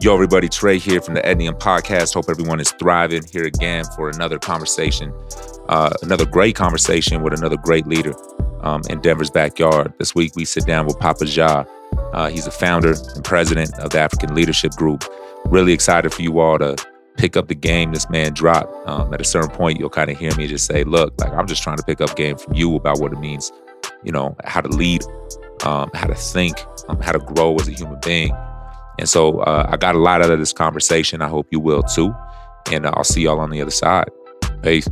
Yo, everybody, Trey here from the Etnium Podcast. Hope everyone is thriving here again for another conversation, uh, another great conversation with another great leader um, in Denver's backyard. This week, we sit down with Papa Dia. Uh, he's the founder and president of the African Leadership Group. Really excited for you all to pick up the game this man dropped. Um, at a certain point, you'll kind of hear me just say, look, like I'm just trying to pick up game from you about what it means, you know, how to lead, um, how to think, um, how to grow as a human being. And so uh, I got a lot out of this conversation. I hope you will too. And uh, I'll see y'all on the other side. Peace.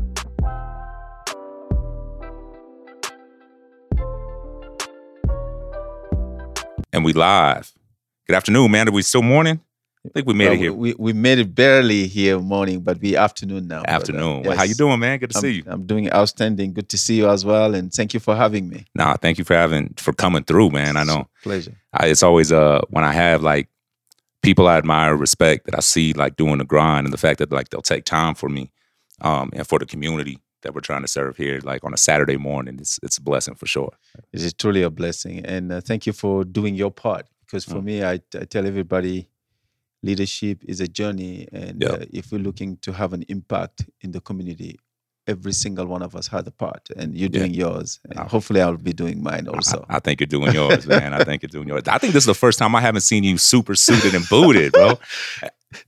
And we live. Good afternoon, man. Are we still morning? I think we made Well, it here. We, we made it barely here morning, but we afternoon now. Afternoon. Well, how you doing, man? Good to I'm, see you. I'm doing outstanding. Good to see you as well, and thank you for having me. Nah, thank you for having for coming through, man. I know. Pleasure. I, it's always uh when I have like people I admire, respect that I see like doing the grind and the fact that like they'll take time for me, um, and for the community that we're trying to serve here, like on a Saturday morning, it's it's a blessing for sure. It is truly a blessing, and uh, thank you for doing your part. Because for Mm. me, I, I tell everybody, leadership is a journey, and Yeah. uh, if we're looking to have an impact in the community, every single one of us has a part, and you're Yeah. doing yours, and Ah. hopefully, I'll be doing mine also. I, I think you're doing yours, man. I think you're doing yours. I think this is the first time I haven't seen you super suited and booted, bro.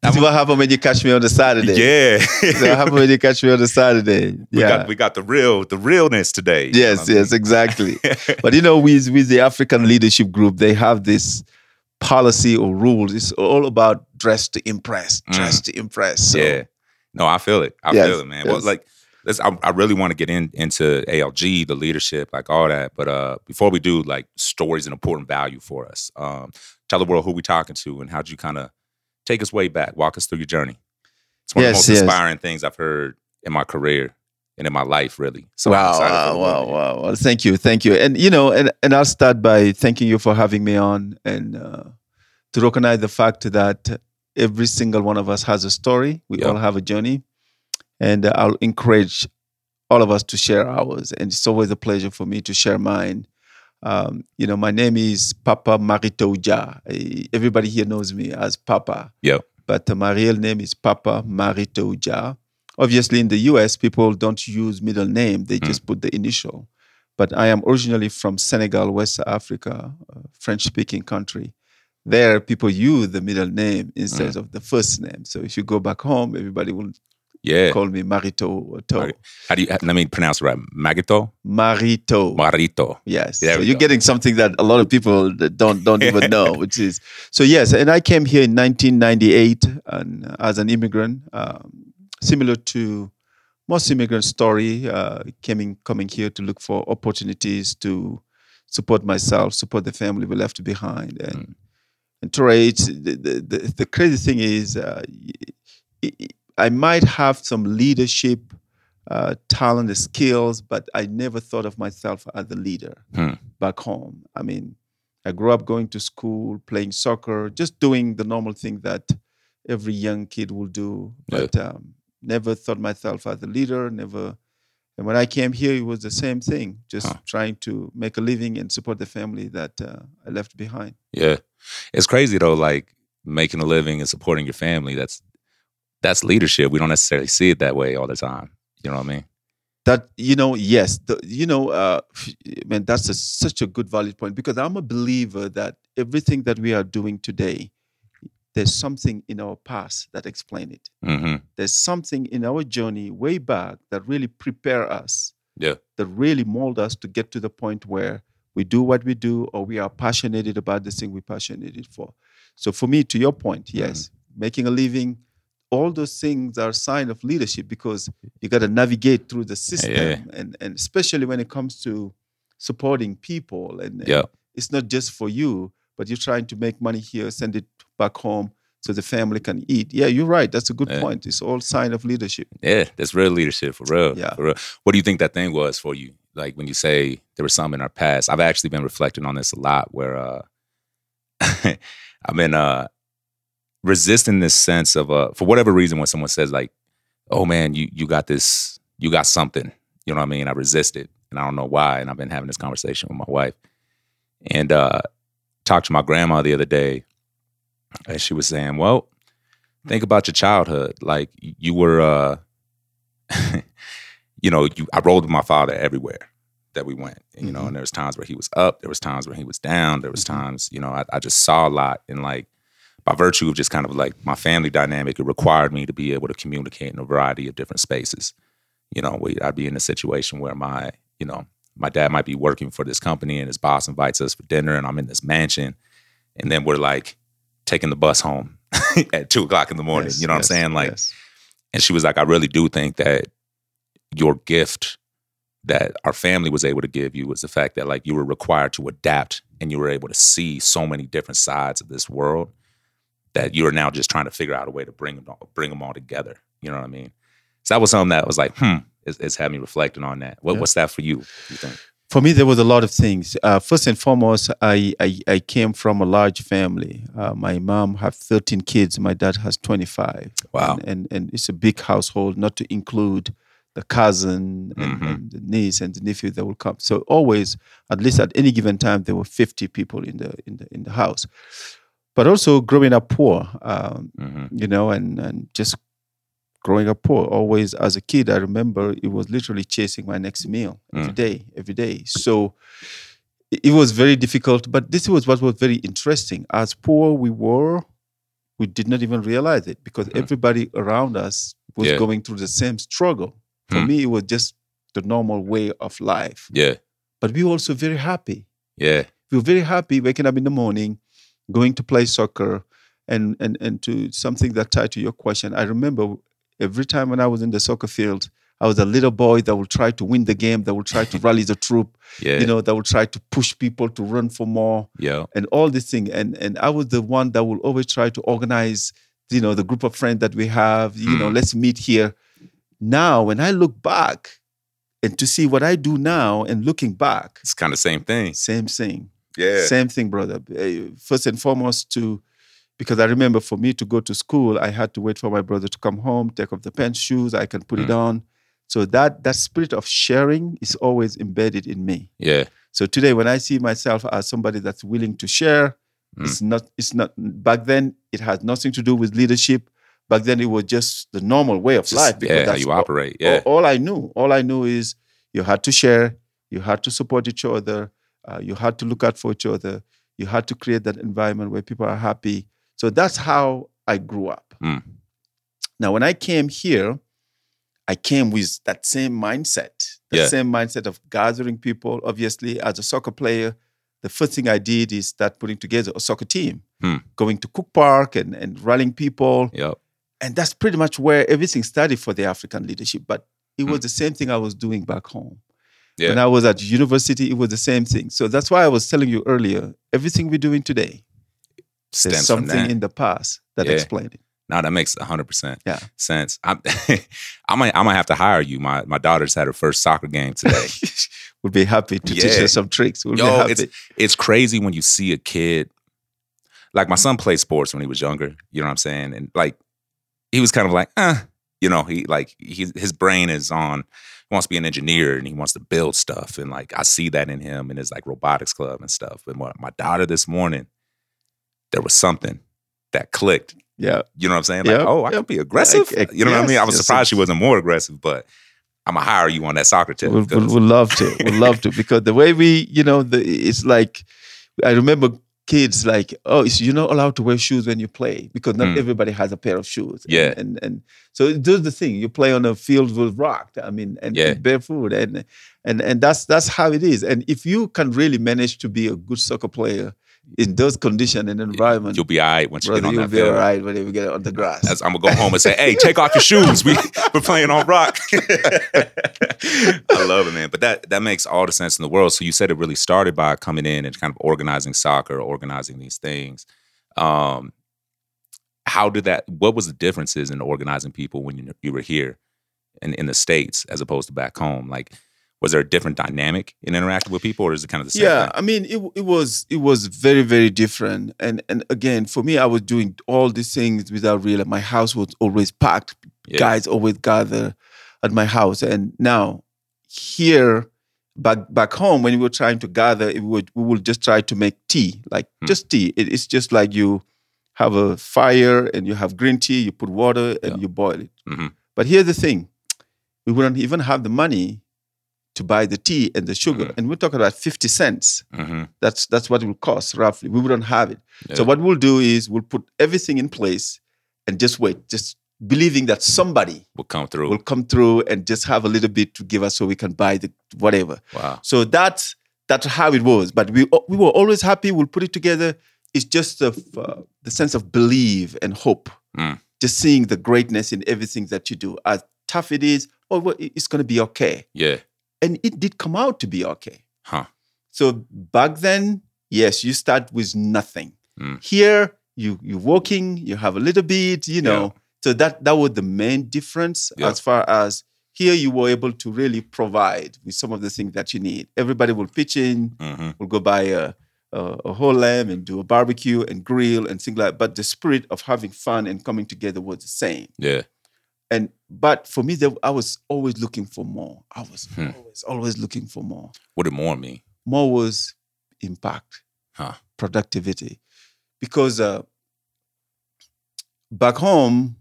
This is what happened when you catch me on the Saturday. Yeah, what happened when you catch me on the Saturday. we Yeah. got we got the real the realness today. you know yes, I yes, mean? exactly. but you know, with with the African Leadership Group, they have this policy or rules. It's all about dress to impress, dress to impress. So, yeah. No, I feel it. I Yes, feel it, man. Well, yes. like, let's, I, I really want to get in into ALG, the leadership, like all that. But uh, before we do, like, stories an important value for us. Um, tell the world who we talking to and how'd you kind of take us way back, walk us through your journey. It's one of the most yes. inspiring things I've heard in my career and in my life, really. So wow, wow, wow, wow, Well, Thank you, thank you. And you know, and and I'll start by thanking you for having me on and uh, to recognize the fact that every single one of us has a story. We Yeah. all have a journey, and uh, I'll encourage all of us to share ours. And it's always a pleasure for me to share mine. Um, you know, my name is Papa Marito Dia. Eh, Everybody here knows me as Papa. Yep. But uh, my real name is Papa Marito Dia. Obviously, in the US, people don't use middle name; they just put the initial. But I am originally from Senegal, West Africa, French-speaking country. There, people use the middle name instead of the first name. So if you go back home, everybody will Yeah. call me Marito. Mari- How do you, let me pronounce it right. Magito? Marito. Marito. Yes. There so you're go. getting something that a lot of people don't don't even know, which is so yes. And I came here in 1998 and uh, as an immigrant, um, similar to most immigrant story, uh, coming coming here to look for opportunities to support myself, support the family we left behind, and Mm. and it's the, the, the, the crazy thing is, uh, y- I might have some leadership uh, talent, and skills, but I never thought of myself as a leader Hmm. back home. I mean, I grew up going to school, playing soccer, just doing the normal thing that every young kid will do, Yeah. but um, never thought myself as a leader. Never. And when I came here, it was the same thing, just Huh. trying to make a living and support the family that uh, I left behind. Yeah. It's crazy though, like making a living and supporting your family. That's that's leadership. We don't necessarily see it that way all the time. You know what I mean? that you know yes the, you know uh man that's a, such a good valid point because i'm a believer that everything that we are doing today there's something in our past that explain it hmm there's something in our journey way back that really prepare us Yeah. that really mold us to get to the point where we do what we do or we are passionate about the thing we're passionate for so for me to your point yes making a living all those things are a sign of leadership because you got to navigate through the system Yeah. and, and especially when it comes to supporting people and, and Yeah. it's not just for you but you're trying to make money here send it back home so the family can eat yeah you're right that's a good Yeah. point it's all sign of leadership Yeah, that's real leadership for real. Yeah. For real. What do you think that thing was for you? Like when you say there was some in our past. I've actually been reflecting on this a lot where uh I've been uh resisting this sense of uh for whatever reason when someone says like, oh man, you you got this, you got something. You know what I mean? I resist it. And I don't know why. And I've been having this conversation with my wife. And uh talked to my grandma the other day. And she was saying, Well, think about your childhood. Like you were uh you know, you I rode with my father everywhere that we went. You know, Mhm. and there was times where he was up, there was times where he was down, there was Mhm. times, you know, I, I just saw a lot and like by virtue of just kind of like my family dynamic, it required me to be able to communicate in a variety of different spaces. You know, we, I'd be in a situation where my, you know, my dad might be working for this company and his boss invites us for dinner and I'm in this mansion. And then we're like taking the bus home at two o'clock in the morning. Yes, you know what yes, I'm saying? Like, yes. and she was like, I really do think that your gift that our family was able to give you was the fact that like you were required to adapt and you were able to see so many different sides of this world that you're now just trying to figure out a way to bring them all, bring them all together. You know what I mean? So that was something that was like, hmm, it's, it's had me reflecting on that. What, Yeah. What's that for you? You think? For me, there was a lot of things. Uh, first and foremost, I, I I came from a large family. Uh, my mom had 13 kids. My dad has 25. Wow. And, and and it's a big household, not to include the cousin and, Mhm. and the niece and the nephew that will come. So always, at least at any given time, there were 50 people in the in the in the house. But also growing up poor, um, hmm you know, and and just growing up poor. Always as a kid, I remember it was literally chasing my next meal every Mm. day, every day. So it, was very difficult. But this was what was very interesting. As poor we were, we did not even realize it because Mhm. everybody around us was Yeah. going through the same struggle. For Hmm. me, it was just the normal way of life. Yeah. But we were also very happy Yeah. we were very happy waking up in the morning, going to play soccer, and and and to something that tied to your question. I remember every time when I was in the soccer field, I was a little boy that would try to win the game, that would try to rally the troop, Yeah. you know, that would try to push people to run for more yeah. and all this thing. And and I was the one that would always try to organize, you know, the group of friends that we have, you know, Mm. let's meet here. Now, when I look back and to see what I do now and looking back, It's kind of same thing. same thing. Yeah. Same thing, brother. Eh, First and foremost, to because I remember for me to go to school, I had to wait for my brother to come home, take off the pants, shoes. I can put it Mm. on. So that that spirit of sharing is always embedded in me. Yeah. So today, when I see myself as somebody that's willing to share, Mm. it's not. It's not. Back then, it had nothing to do with leadership. Back then, it was just the normal way of Just, life. yeah. How you all- operate. all, Yeah. all I knew, all I knew is you had to share, you had to support each other, uh, you had to look out for each other, you had to create that environment where people are happy. So that's how I grew up. Mm. Now, when I came here, I came with that same mindset, the Yeah. same mindset of gathering people. Obviously, as a soccer player, the first thing I did is start putting together a soccer team, Hmm. going to Cook Park and, and rallying people Yep. and that's pretty much where everything started for the African leadership. But it was Mm. the same thing I was doing back home. Yeah. When I was at university, it was the same thing. So that's why I was telling you earlier, everything we're doing today, there's Stems from something in the past that Yeah. explained it. Now that makes hundred percent Yeah. sense. I, I might, I might have to hire you. My my daughter's had her first soccer game today. we'll be happy to teach her some tricks. We'll Yo, be happy. it's it's crazy when you see a kid. Like my son played sports when he was younger. You know what I'm saying? And like he was kind of like, uh, you know, he like he, his brain is on. He wants to be an engineer and he wants to build stuff. And like I see that in him and his like robotics club and stuff. But my, my daughter this morning, there was something that clicked. yeah. You know what I'm saying? Like, Yep, oh, I yep. can be aggressive. Like, you know what I mean? I was yes, surprised she wasn't more aggressive, but I'm gonna hire you on that soccer tip. we'd, we'll, we'll love to. We'll love to because the way we, you know, the, it's like I remember kids like, oh, you're not allowed to wear shoes when you play because not Mm. everybody has a pair of shoes. Yeah. and and, so there's the thing. You play on a field with rock. I mean, and, Yeah. and barefoot, and and and that's that's how it is. And if you can really manage to be a good soccer player in those conditions and environment, You'll be all right once you brother, get on you'll that be field. all right when you get on the grass. As I'm gonna go home and say, "Hey, take off your shoes. We we're playing on rock." I love it, man. But that that makes all the sense in the world. So you said it really started by coming in and kind of organizing soccer, organizing these things. Um, how did that? What was the differences in organizing people when you you were here in in the states as opposed to back home? Like, was there a different dynamic in interacting with people, or is it kind of the same? yeah thing? i mean it, it was it was very very different and and again for me i was doing all these things without realizing my house was always packed Yeah. guys always gather at my house and now here back back home when we were trying to gather it would we would just try to make tea like Hmm. just tea it, it's just like you have a fire and you have green tea, you put water and Yeah. you boil it. Mhm. But here's the thing we wouldn't even have the money to buy the tea and the sugar. Mhm. And we're talking about 50 cents. hmm That's, that's what it will cost roughly. We wouldn't have it. So, what we'll do is we'll put everything in place and just wait, just believing that somebody Will come through. will come through and just have a little bit to give us so we can buy the whatever. wow. So that's that's how it was. But we we were always happy. We'll put it together. It's just the uh, the sense of belief and hope. Mm. Just seeing the greatness in everything that you do. As tough it is, oh, well, it's going to be okay. Yeah. And it did come out to be okay. Huh. So back then, yes, you start with nothing. Mm. Here, you you're working, you have a little bit, you know. So that that was the main difference Yeah. as far as here you were able to really provide with some of the things that you need. Everybody will pitch in, hmm will go buy a, a, a whole lamb and do a barbecue and grill and things like that. But the spirit of having fun and coming together was the same. Yeah. And but for me, there, I was always looking for more. I was Hmm. always always looking for more. What did more mean? More was impact, Huh. productivity, because uh, back home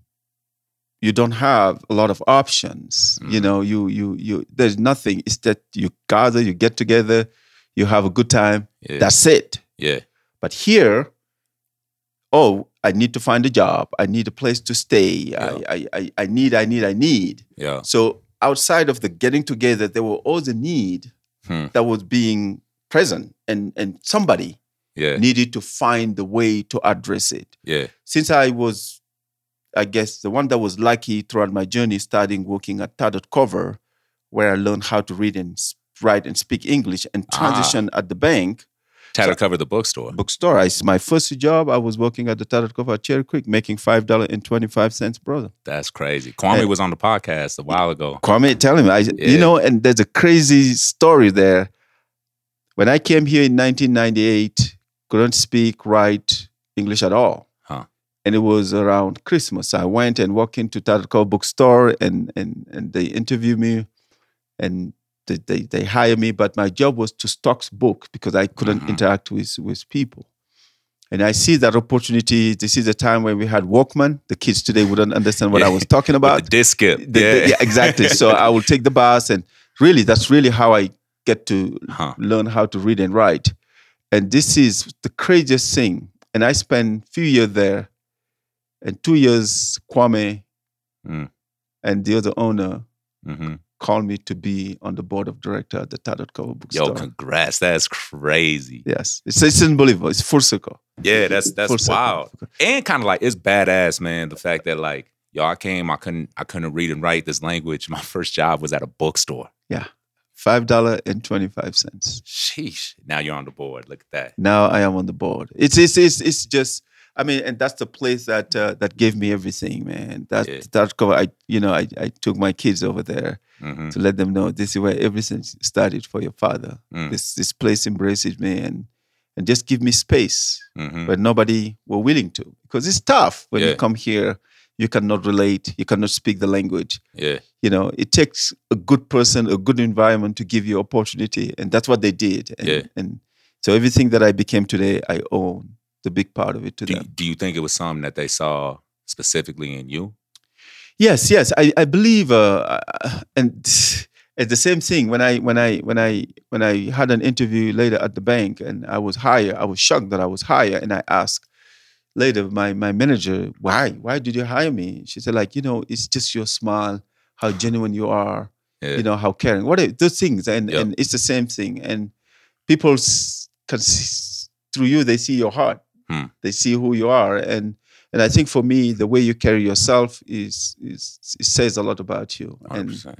you don't have a lot of options. You Mhm. know, you you you there's nothing. It's that you gather, you get together, you have a good time. Yeah. That's it. yeah. But here, oh, I need to find a job. I need a place to stay. Yeah. I, I, I, need, I need, I need. Yeah. So outside of the getting together, there were always a need Hmm. that was being present, and and somebody Yeah. needed to find the way to address it. Yeah. Since I was, I guess, the one that was lucky throughout my journey, starting working at Tattered Cover, where I learned how to read and write and speak English, and Ah. transition at the bank Tattered Cover, the bookstore. bookstore. I, my first job, I was working at the Tattered Cover at Cherry Creek, making five dollar and twenty five cents, brother. That's crazy. Kwame Hey. was on the podcast a while ago. Kwame, tell him, I, Yeah. you know, and there's a crazy story there. When I came here in 1998, couldn't speak, write English at all. Huh. And it was around Christmas. I went and walked into Tattered Cover bookstore and, and, and they interviewed me and they, they, they hired me, but my job was to stock book because I couldn't Mhm. interact with, with people. And I see that opportunity. This is the time when we had Walkman. The kids today wouldn't understand what I was talking about. the disc. The- yeah. the- yeah, exactly. So I will take the bus, and really, that's really how I get to Huh. learn how to read and write. And this is the craziest thing. And I spent few years there, and two years Kwame Mm. and the other owner hmm called me to be on the board of director at the Tattered Cover Bookstore. Yo, congrats. That's crazy. yes, it's, it's unbelievable. It's full circle. Yeah, that's Full that's circle. wild. And kind of like it's badass, man. The fact that like, yo, I came, I couldn't I couldn't read and write this language. My first job was at a bookstore. Yeah. Five dollar and twenty five cents. Sheesh. Now you're on the board. Look at that. now I am on the board. It's it's it's, it's just I mean, and that's the place that uh, that gave me everything, man. That Yeah. that cover, I you know, I, I took my kids over there hmm to let them know this is where everything started for your father. Mm. This this place embraces me and and just give me space, hmm but nobody were willing to because it's tough when Yeah. you come here. You cannot relate. You cannot speak the language. Yeah. You know, it takes a good person, a good environment to give you opportunity, and that's what they did. And, Yeah. and so everything that I became today, I own the big part of it to Do you, them. do you think it was something that they saw specifically in you? Yes, yes, I, I believe, uh, and it's the same thing. When I when I when I when I had an interview later at the bank, and I was hired, I was shocked that I was hired, and I asked later my my manager, why why did you hire me? She said, like you know, it's just your smile, how genuine you are, Yeah. you know how caring what are those things and Yeah. and it's the same thing and people can s- through you they see your heart Hmm. they see who you are and and i think for me the way you carry yourself is is it says a lot about you and 100%.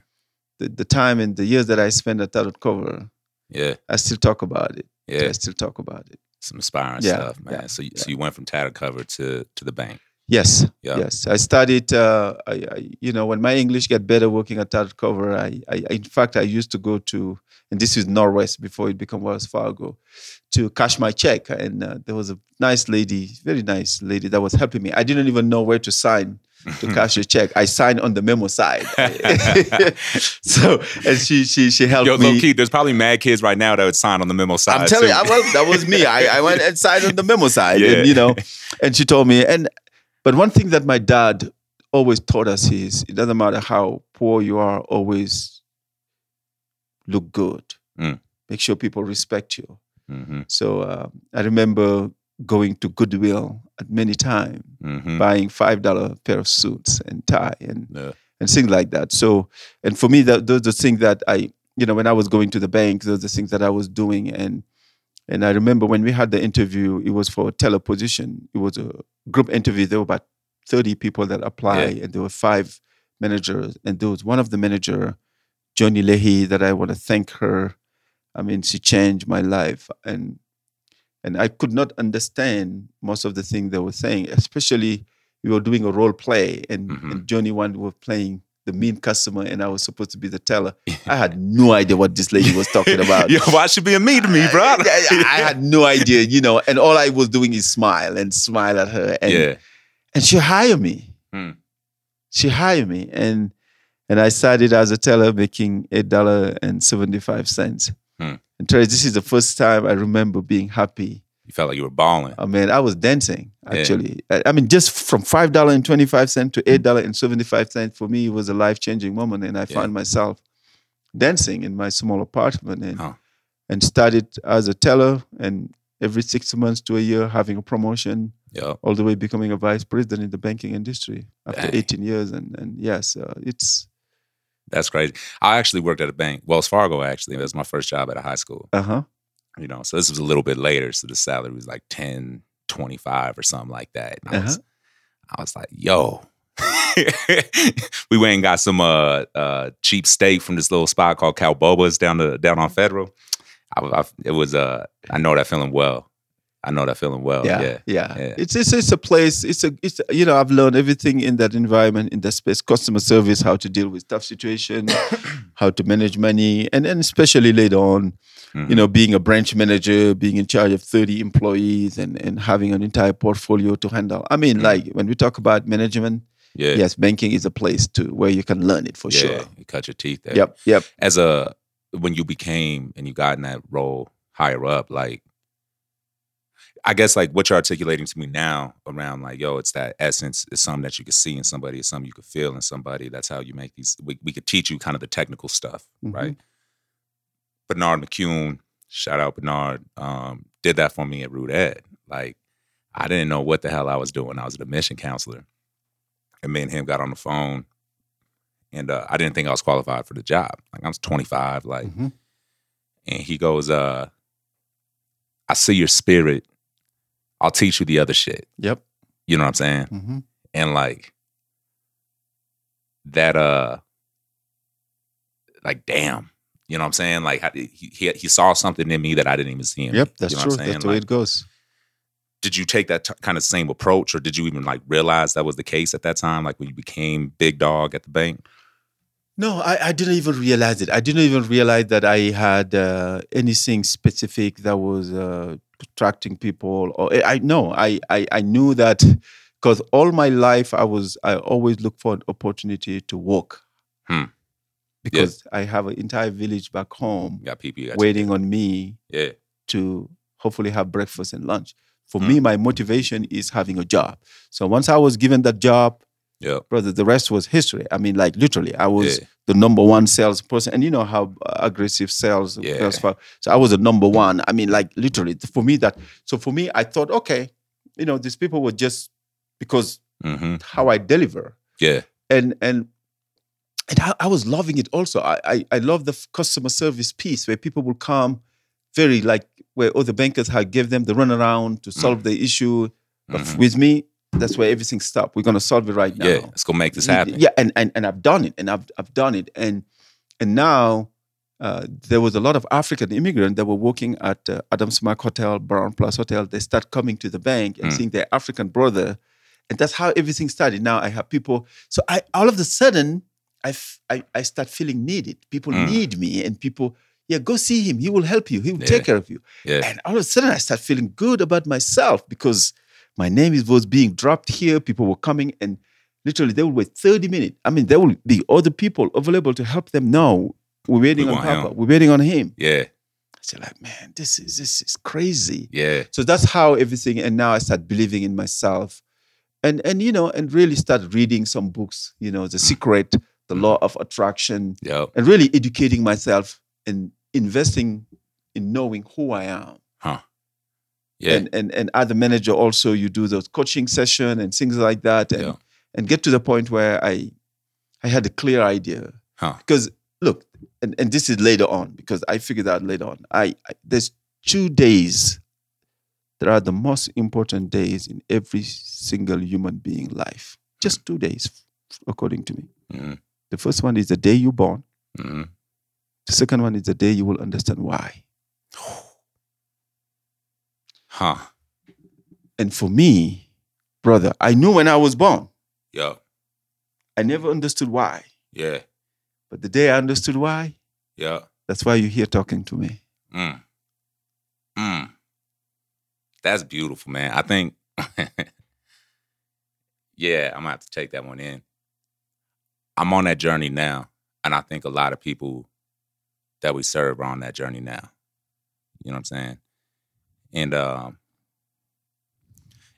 the, the time and the years that i spent at Tattered cover Yeah. i still talk about it Yeah. i still talk about it Some inspiring Yeah, stuff, man. yeah, so you, so you went from tattered cover to to the bank. Yes, Yeah. yes. I studied. Uh, I, I, you know, when my English got better working at Tattered Cover, I, I, in fact, I used to go to, and this is Norwest before it became Wells Fargo, to cash my check. And uh, there was a nice lady, very nice lady, that was helping me. I didn't even know where to sign to cash a check. I signed on the memo side. so, and she she she helped Yo, me. low key, there's probably mad kids right now that would sign on the memo side. I'm telling too. you, I, well, that was me. I, I went and signed on the memo side, Yeah. and you know, and she told me. And but one thing that my dad always taught us is it doesn't matter how poor you are, always look good. Mm. Make sure people respect you. hmm So uh, I remember going to Goodwill at many times, hmm buying five dollar pair of suits and tie and Yeah. and things like that. So, and for me, that those are the things that I, you know, when I was going to the bank, those are the things that I was doing. And and I remember when we had the interview, it was for a teller position. It was a group interview. There were about thirty people that applied, and there were five managers. And there was one of the manager, Johnny Leahy, that I want to thank her. I mean, she changed my life, and and I could not understand most of the things they were saying, especially we were doing a role play, and, Mhm. and Johnny one was playing the mean customer, and I was supposed to be the teller. I had no idea what this lady was talking about. Yo, why she being mean to me, bro? I, I- I had no idea, you know, and all I was doing is smile and smile at her, and yeah. and she hired me. Hmm. She hired me, and and I started as a teller making eight dollar and seventy five cents. Hmm. And this is the first time I remember being happy. You felt like you were balling. I mean, I was dancing Yeah. actually. I, I mean, just from five dollar and twenty five cent to eight dollar and seventy five cent for me it was a life changing moment, and I Yeah. found myself dancing in my small apartment and Huh. and started as a teller and every six months to a year having a promotion all the way becoming a vice president in the banking industry after Dang. 18 years and and yes uh, it's That's crazy. I actually worked at a bank, Wells Fargo. Actually, that was my first job at a high school. uh-huh You know, so this was a little bit later. So the salary was like 10, 25 or something like that. And I was, I was like, yo. we went and got some uh, uh, cheap steak from this little spot called Cal Boba's down the down on Federal. I, I, it was uh, I know that feeling well. I know that feeling well. yeah, Yeah, yeah yeah. it's it's it's a place it's a it's you know i've learned everything in that environment in that space customer service how to deal with tough situation how to manage money and then especially later on Mhm. you know being a branch manager being in charge of 30 employees and and having an entire portfolio to handle i mean Mhm. like when we talk about management yeah, yes banking is a place to where you can learn it for yeah. sure You cut your teeth there. yep yep as a when you became and you got in that role higher up, like I guess like what you're articulating to me now around like, yo, it's that essence, it's something that you can see in somebody, it's something you could feel in somebody. That's how you make these we, we could teach you kind of the technical stuff, Mhm. right? Bernard McCune, shout out Bernard, um, did that for me at Root Ed. Like I didn't know what the hell I was doing. I was an admission counselor. And me and him got on the phone and uh, I didn't think I was qualified for the job. Like I was 25, like, Mhm. and he goes, uh, "I see your spirit. I'll teach you the other shit." yep You know what I'm saying? hmm And like that, uh, like damn, you know what I'm saying? Like he he, he saw something in me that I didn't even see in me. Yep, that's you know true. What I'm saying? That's the way Like, it goes. did you take that t- kind of same approach, or did you even like realize that was the case at that time? Like when you became big dog at the bank? No, I, I didn't even realize it. I didn't even realize that I had uh, anything specific that was uh, attracting people. Or I I- no, I I, I knew that because all my life I was I always look for an opportunity to work. Hmm. Because I have an entire village back home people waiting on me Yeah. to hopefully have breakfast and lunch. For Hmm. me, my motivation is having a job. So once I was given that job, Yeah. brother, the rest was history. I mean, like literally, I was Yeah. the number one salesperson, and you know how uh, aggressive sales. Yeah. Fargo- So I was the number one. I mean, like literally, for me that. So for me, I thought, okay, you know, these people were just because Mm-hmm. how I deliver, Yeah. and and and I, I was loving it also. I, I I love the customer service piece where people will come, very like where other bankers had give them the runaround to solve the issue. But Mhm. with me, that's where everything stopped. We're gonna solve it right now. Yeah. Let's go make this happen. Yeah, and, and and I've done it, and I've I've done it, and and now uh, there was a lot of African immigrants that were working at uh, Adams Mark Hotel, Brown Palace Hotel. They start coming to the bank and Mm. seeing their African brother, and that's how everything started. Now I have people. So I all of a sudden I f- I, I start feeling needed. People Mm. need me, and people. Yeah, go see him. He will help you. He will Yeah. take care of you. Yeah. And all of a sudden, I start feeling good about myself because my name is was being dropped here. People were coming, and literally they will wait 30 minutes. I mean, there will be other people available to help them. No, we're waiting We on want him. We're waiting on him. Yeah. I said, like, man, this is this is crazy. Yeah. So that's how everything. And now I start believing in myself, and and you know, and really start reading some books. You know, The Secret, The Mm. Law of Attraction, Yep. and really educating myself and investing in knowing who I am Huh. Yeah. and and and as a manager also you do those coaching session and things like that and Yeah. and get to the point where i i had a clear idea Huh. because look and, and this is later on because i figured out later on I, I there's two days that are the most important days in every single human being life just two days according to me Mhm. The first one is the day you're born Mhm. the second one is the day you will understand why Huh. and for me brother i knew when i was born Yeah. I never understood why. Yeah. But the day I understood why, Yeah. that's why you're here talking to me. Mm. Mm. That's beautiful, man. I think, yeah, I'm gonna have to take that one in. I'm on that journey now, and I think a lot of people that we serve are on that journey now. You know what I'm saying? And um,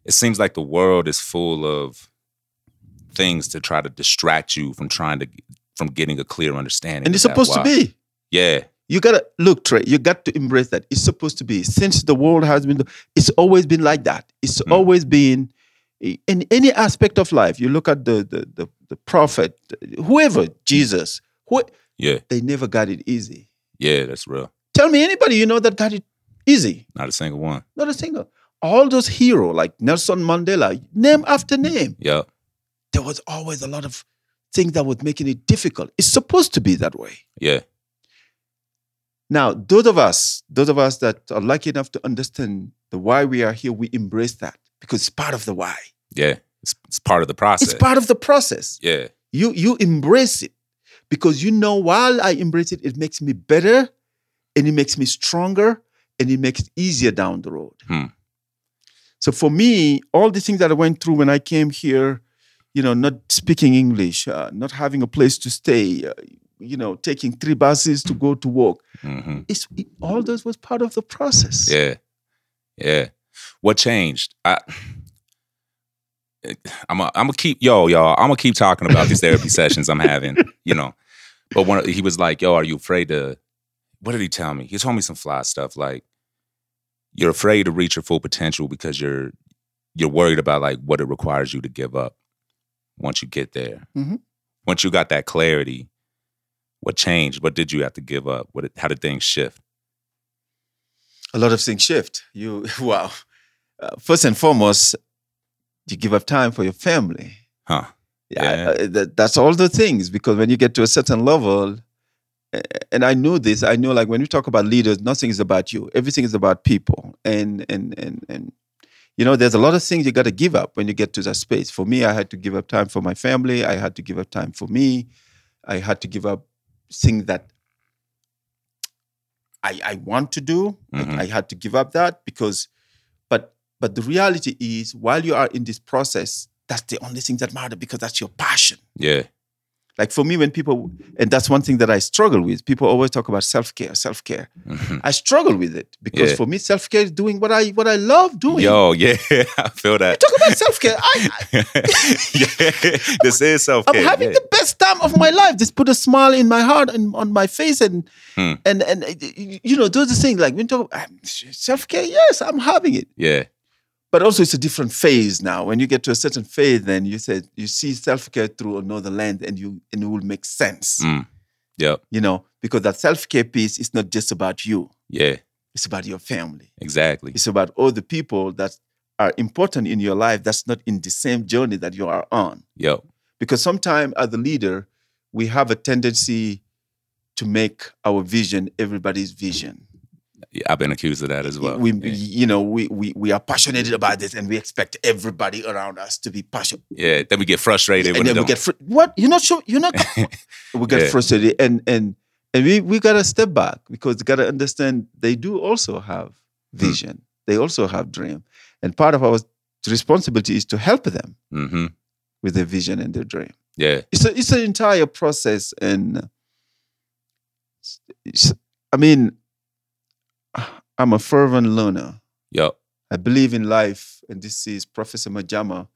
it seems like the world is full of things to try to distract you from trying to from getting a clear understanding. And it's supposed to be. Yeah. You gotta look, Trey. You got to embrace that. It's supposed to be. Since the world has been, it's always been like that. It's Mm. always been in any aspect of life. You look at the the the, the prophet, whoever, Jesus, who Yeah. they never got it easy. Yeah. That's real. Tell me anybody you know that got it easy. Not a single one. Not a single. All those heroes like Nelson Mandela, name after name. Yeah. there was always a lot of things that was making it difficult. It's supposed to be that way. Yeah. Now, those of us, those of us that are lucky enough to understand the why we are here, we embrace that because it's part of the why. Yeah. It's, it's part of the process. It's part of the process. yeah. You you embrace it because you know while I embrace it, it makes me better and it makes me stronger and it makes it easier down the road. Hmm. So for me, all the things that I went through when I came here, you know, not speaking English, uh, not having a place to stay, uh, you know, taking three buses to go to work, hmm it's it, all those was part of the process. Yeah. Yeah. What changed? I I'm gonna keep yo y'all. I'm gonna keep talking about these therapy sessions I'm having. You know, but when he was like, "Yo, are you afraid to?" What did he tell me? He told me some fly stuff like, "You're afraid to reach your full potential because you're you're worried about like what it requires you to give up once you get there. Mhm. Once you got that clarity, what changed? What did you have to give up? What? How did things shift? A lot of things shift. You wow. Uh, first and foremost, you give up time for your family. Huh? Yeah, Yeah. uh, that, that's all the things because when you get to a certain level, and I know this, I know like when we talk about leaders, nothing is about you. Everything is about people, and and and and you know, there's a lot of things you got to give up when you get to that space. For me, I had to give up time for my family. I had to give up time for me. I had to give up things that I I want to do. Mhm. I had to give up that because, but the reality is, while you are in this process, that's the only thing that matter because that's your passion. Yeah. Like for me, when people, and that's one thing that I struggle with. People always talk about self care, self care. Mhm. I struggle with it because Yeah. for me, self care is doing what I what I love doing. Yo, yeah, I feel that. Talk about self care. I, I yeah, this is self care. I'm having the best time of my life. Just put a smile in my heart and on my face, and Hmm. and and you know those are the things like when you talk self care. Yes, I'm having it, yeah, but also it's a different phase now. When you get to a certain phase, then you say you see self care through another lens, and you and it will make sense. Mm. yep, You know, because that self care piece is not just about you; yeah, it's about your family. exactly. It's about all the people that are important in your life. That's not in the same journey that you are on. Yeah. because sometimes as a leader we have a tendency to make our vision everybody's vision Yeah, I've been accused of that as well. We, yeah. you know, we, we we are passionate about this, and we expect everybody around us to be passionate. Yeah, then we get frustrated when and then we get fr- what you're not sure you're not. we get Yeah. frustrated, and and and we we gotta step back because we gotta understand they do also have Hmm. vision. They also have dream, and part of our responsibility is to help them hmm with their vision and their dream. Yeah, It's a, it's an entire process, and I mean, I'm a fervent learner. yep, I believe in life, and this is Professor Majama,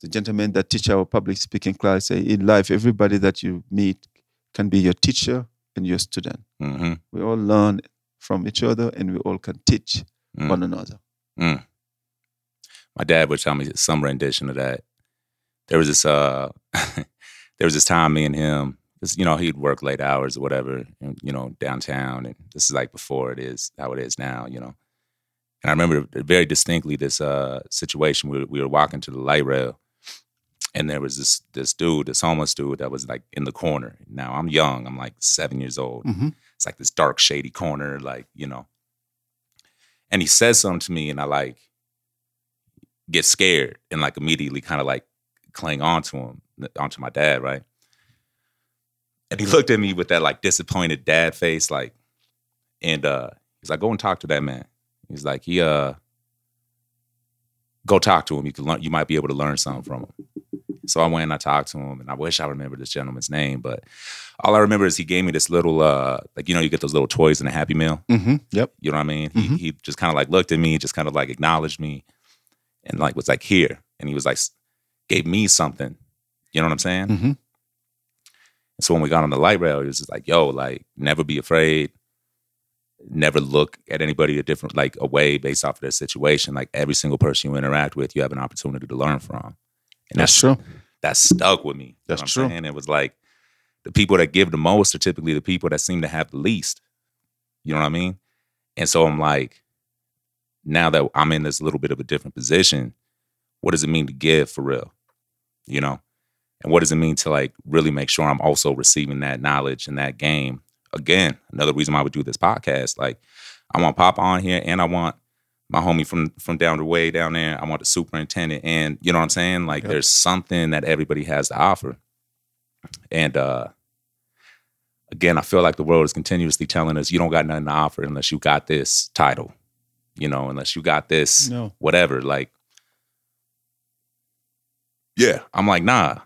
the gentleman that teach our public speaking class. Say in life, everybody that you meet can be your teacher and your student. hmm We all learn from each other, and we all can teach Mm. one another. my dad would tell me some rendition of that. There was this uh there was this time me and him, you know, he'd work late hours or whatever, and, you know, downtown. And this is like before it is how it is now, you know. And I remember very distinctly this uh situation where we were walking to the light rail and there was this this dude, this homeless dude that was like in the corner. Now I'm young, I'm like seven years old. Mhm. It's like this dark, shady corner, like, you know. And he says something to me, and I like get scared and like immediately kind of like cling onto him, onto my dad, right? And he looked at me with that like disappointed dad face, like, and uh he's like, go and talk to that man. He's like, he uh go talk to him. You can learn you might be able to learn something from him. So I went and I talked to him, and I wish I remember this gentleman's name, but all I remember is he gave me this little uh like you know you get those little toys in a Happy Meal. Mm-hmm. Yep. You know what I mean? Mhm. He he just kind of like looked at me, just kind of like acknowledged me, and like was like here, and he was like gave me something. You know what I'm saying? Mhm. And so when we got on the light rail, it was just like, "Yo, like never be afraid, never look at anybody a different like a way based off of their situation. Like every single person you interact with, you have an opportunity to learn from." And That's true. that stuck with me. You know That's what true. I'm saying? It was like the people that give the most are typically the people that seem to have the least. You know what I mean? And so I'm like, now that I'm in this little bit of a different position, what does it mean to give for real? You know? And what does it mean to like really make sure I'm also receiving that knowledge and that game? Again, another reason why we do this podcast. Like, I want Papa on here and I want my homie from from down the way down there. I want the superintendent, and you know what I'm saying. Like, Yep. there's something that everybody has to offer. And uh again, I feel like the world is continuously telling us you don't got nothing to offer unless you got this title, you know, unless you got this No. whatever. Like, yeah, I'm like, nah.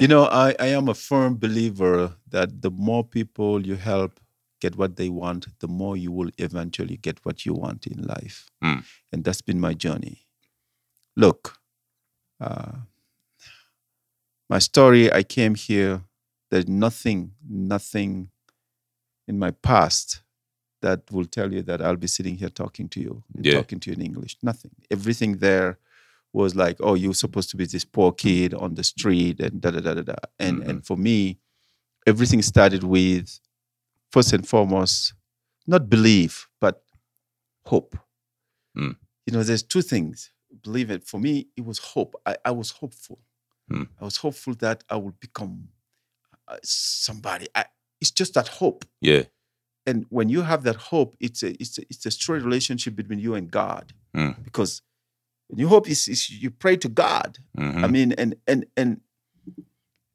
You know, I, I am a firm believer that the more people you help get what they want, the more you will eventually get what you want in life. Mm. And that's been my journey. Look, uh, my story, I came here, there's nothing, nothing in my past that will tell you that I'll be sitting here talking to you, Yeah. talking to you in English. Nothing. Everything there was like, oh, you're supposed to be this poor kid on the street and da da da da da. And Mhm. and for me, everything started with first and foremost, not belief, but hope. Mm. You know, there's two things. Believe it. For me, it was hope. I, I was hopeful. Mm. I was hopeful that I would become uh, somebody. I, it's just that hope. Yeah, And when you have that hope, it's a it's a, it's a straight relationship between you and God. Mm. Because you hope is, is you pray to God. mhm, I mean, and and and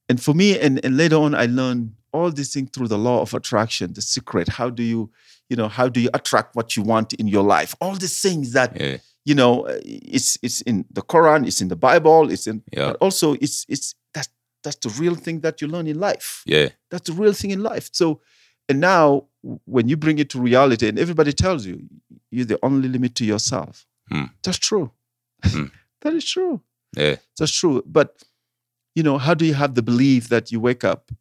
and for me, and and later on, I learned all these things through the law of attraction, the secret. How do you, you know, how do you attract what you want in your life? All these things that yeah, you know, it's it's in the Quran, it's in the Bible, it's in, Yeah. but also it's it's that's that's the real thing that you learn in life. yeah, That's the real thing in life. So, and now when you bring it to reality, and everybody tells you you're the only limit to yourself. Hmm. That's true. Hmm. that is true. yeah, That's true. But you know, how do you have the belief that you wake up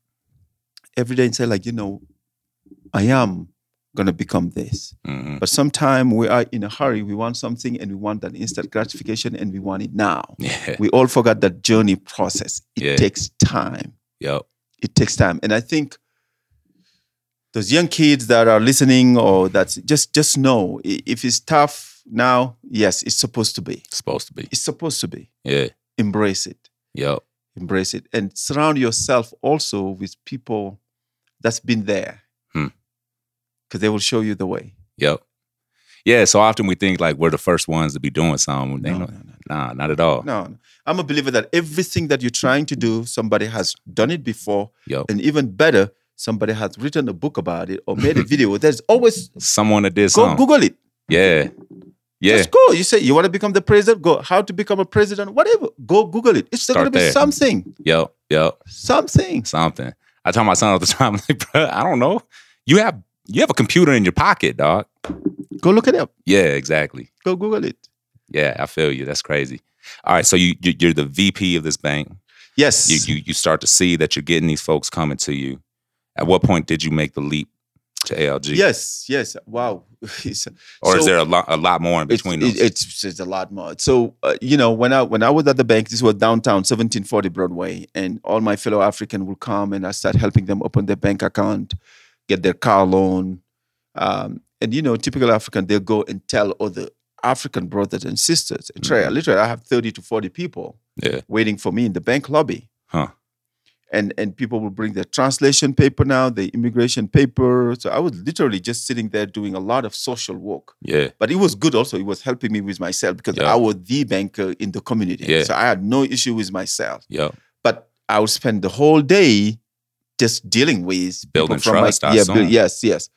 every day and say, like, you know, I am gonna become this. mhm, But sometimes we are in a hurry. We want something and we want that instant gratification and we want it now. yeah, We all forgot that journey process. It Yeah. takes time. yep, It takes time. And I think those young kids that are listening or that's just just know if it's tough now, yes, it's supposed to be. supposed to be. It's supposed to be. Yeah, Embrace it. yep, embrace it and surround yourself also with people that's been there Hmm. because they will show you the way yep, Yeah, so often we think like we're the first ones to be doing something. No, no, no, Nah, not at all. No, no. I'm a believer that everything that you're trying to do, somebody has done it before, Yo, and even better, somebody has written a book about it or made a video. There's always someone that did go something. Google it. Yeah, yeah, Just go. You say you want to become the president. Go. How to become a president? Whatever. Go Google it. It's still going to be there. something. yep, yep. Something. Something. I tell my son all the time, like, bro, I don't know. You have you have a computer in your pocket, dog. Go look it up. Yeah, exactly. Go Google it. Yeah, I feel you. That's crazy. All right, so you, you you're the VP of this bank. Yes. You you you start to see that you're getting these folks coming to you. At what point did you make the leap to ALG? Yes. Yes. Wow. It's- Or is there a lot a lot more in between it- those? it's it's a lot more. So uh, you know, when I when I was at the bank, this was downtown, 1740 Broadway, and all my fellow African will come, and I start helping them open their bank account, get their car loan, um, and you know, typical African, they'll go and tell other African brothers and sisters. Mhm. literally, I have 30 to 40 people yeah. waiting for me in the bank lobby. Huh. And and people will bring their translation paper now, the immigration paper. So I was literally just sitting there doing a lot of social work Yeah. but it was good also. It was helping me with myself because Yeah. I was the banker in the community. Yeah. So I had no issue with myself. Yeah. But I would spend the whole day just dealing with Building from trust, My, yeah, build- yes, yes.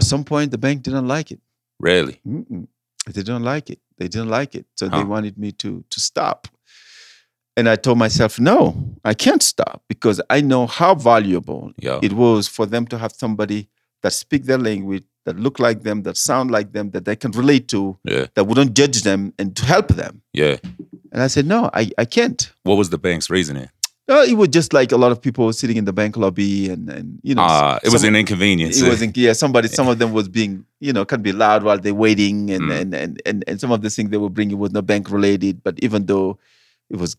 At some point, the bank didn't like it. Really? Mm-mm. They didn't like it. They didn't like it. So they wanted me to to stop. And I told myself, no, I can't stop because I know how valuable Yo. it was for them to have somebody that speak their language, that look like them, that sound like them, that they can relate to, Yeah. that wouldn't judge them and to help them. Yeah. And I said, no, I, I can't. What was the bank's reasoning? No, it was just like a lot of people sitting in the bank lobby and, and you know, Uh, it was some- an inconvenience. it wasn't yeah somebody some of them was being you know can be loud while they're waiting and Mm. and, and and and some of the things they were bringing was not bank related but even though it was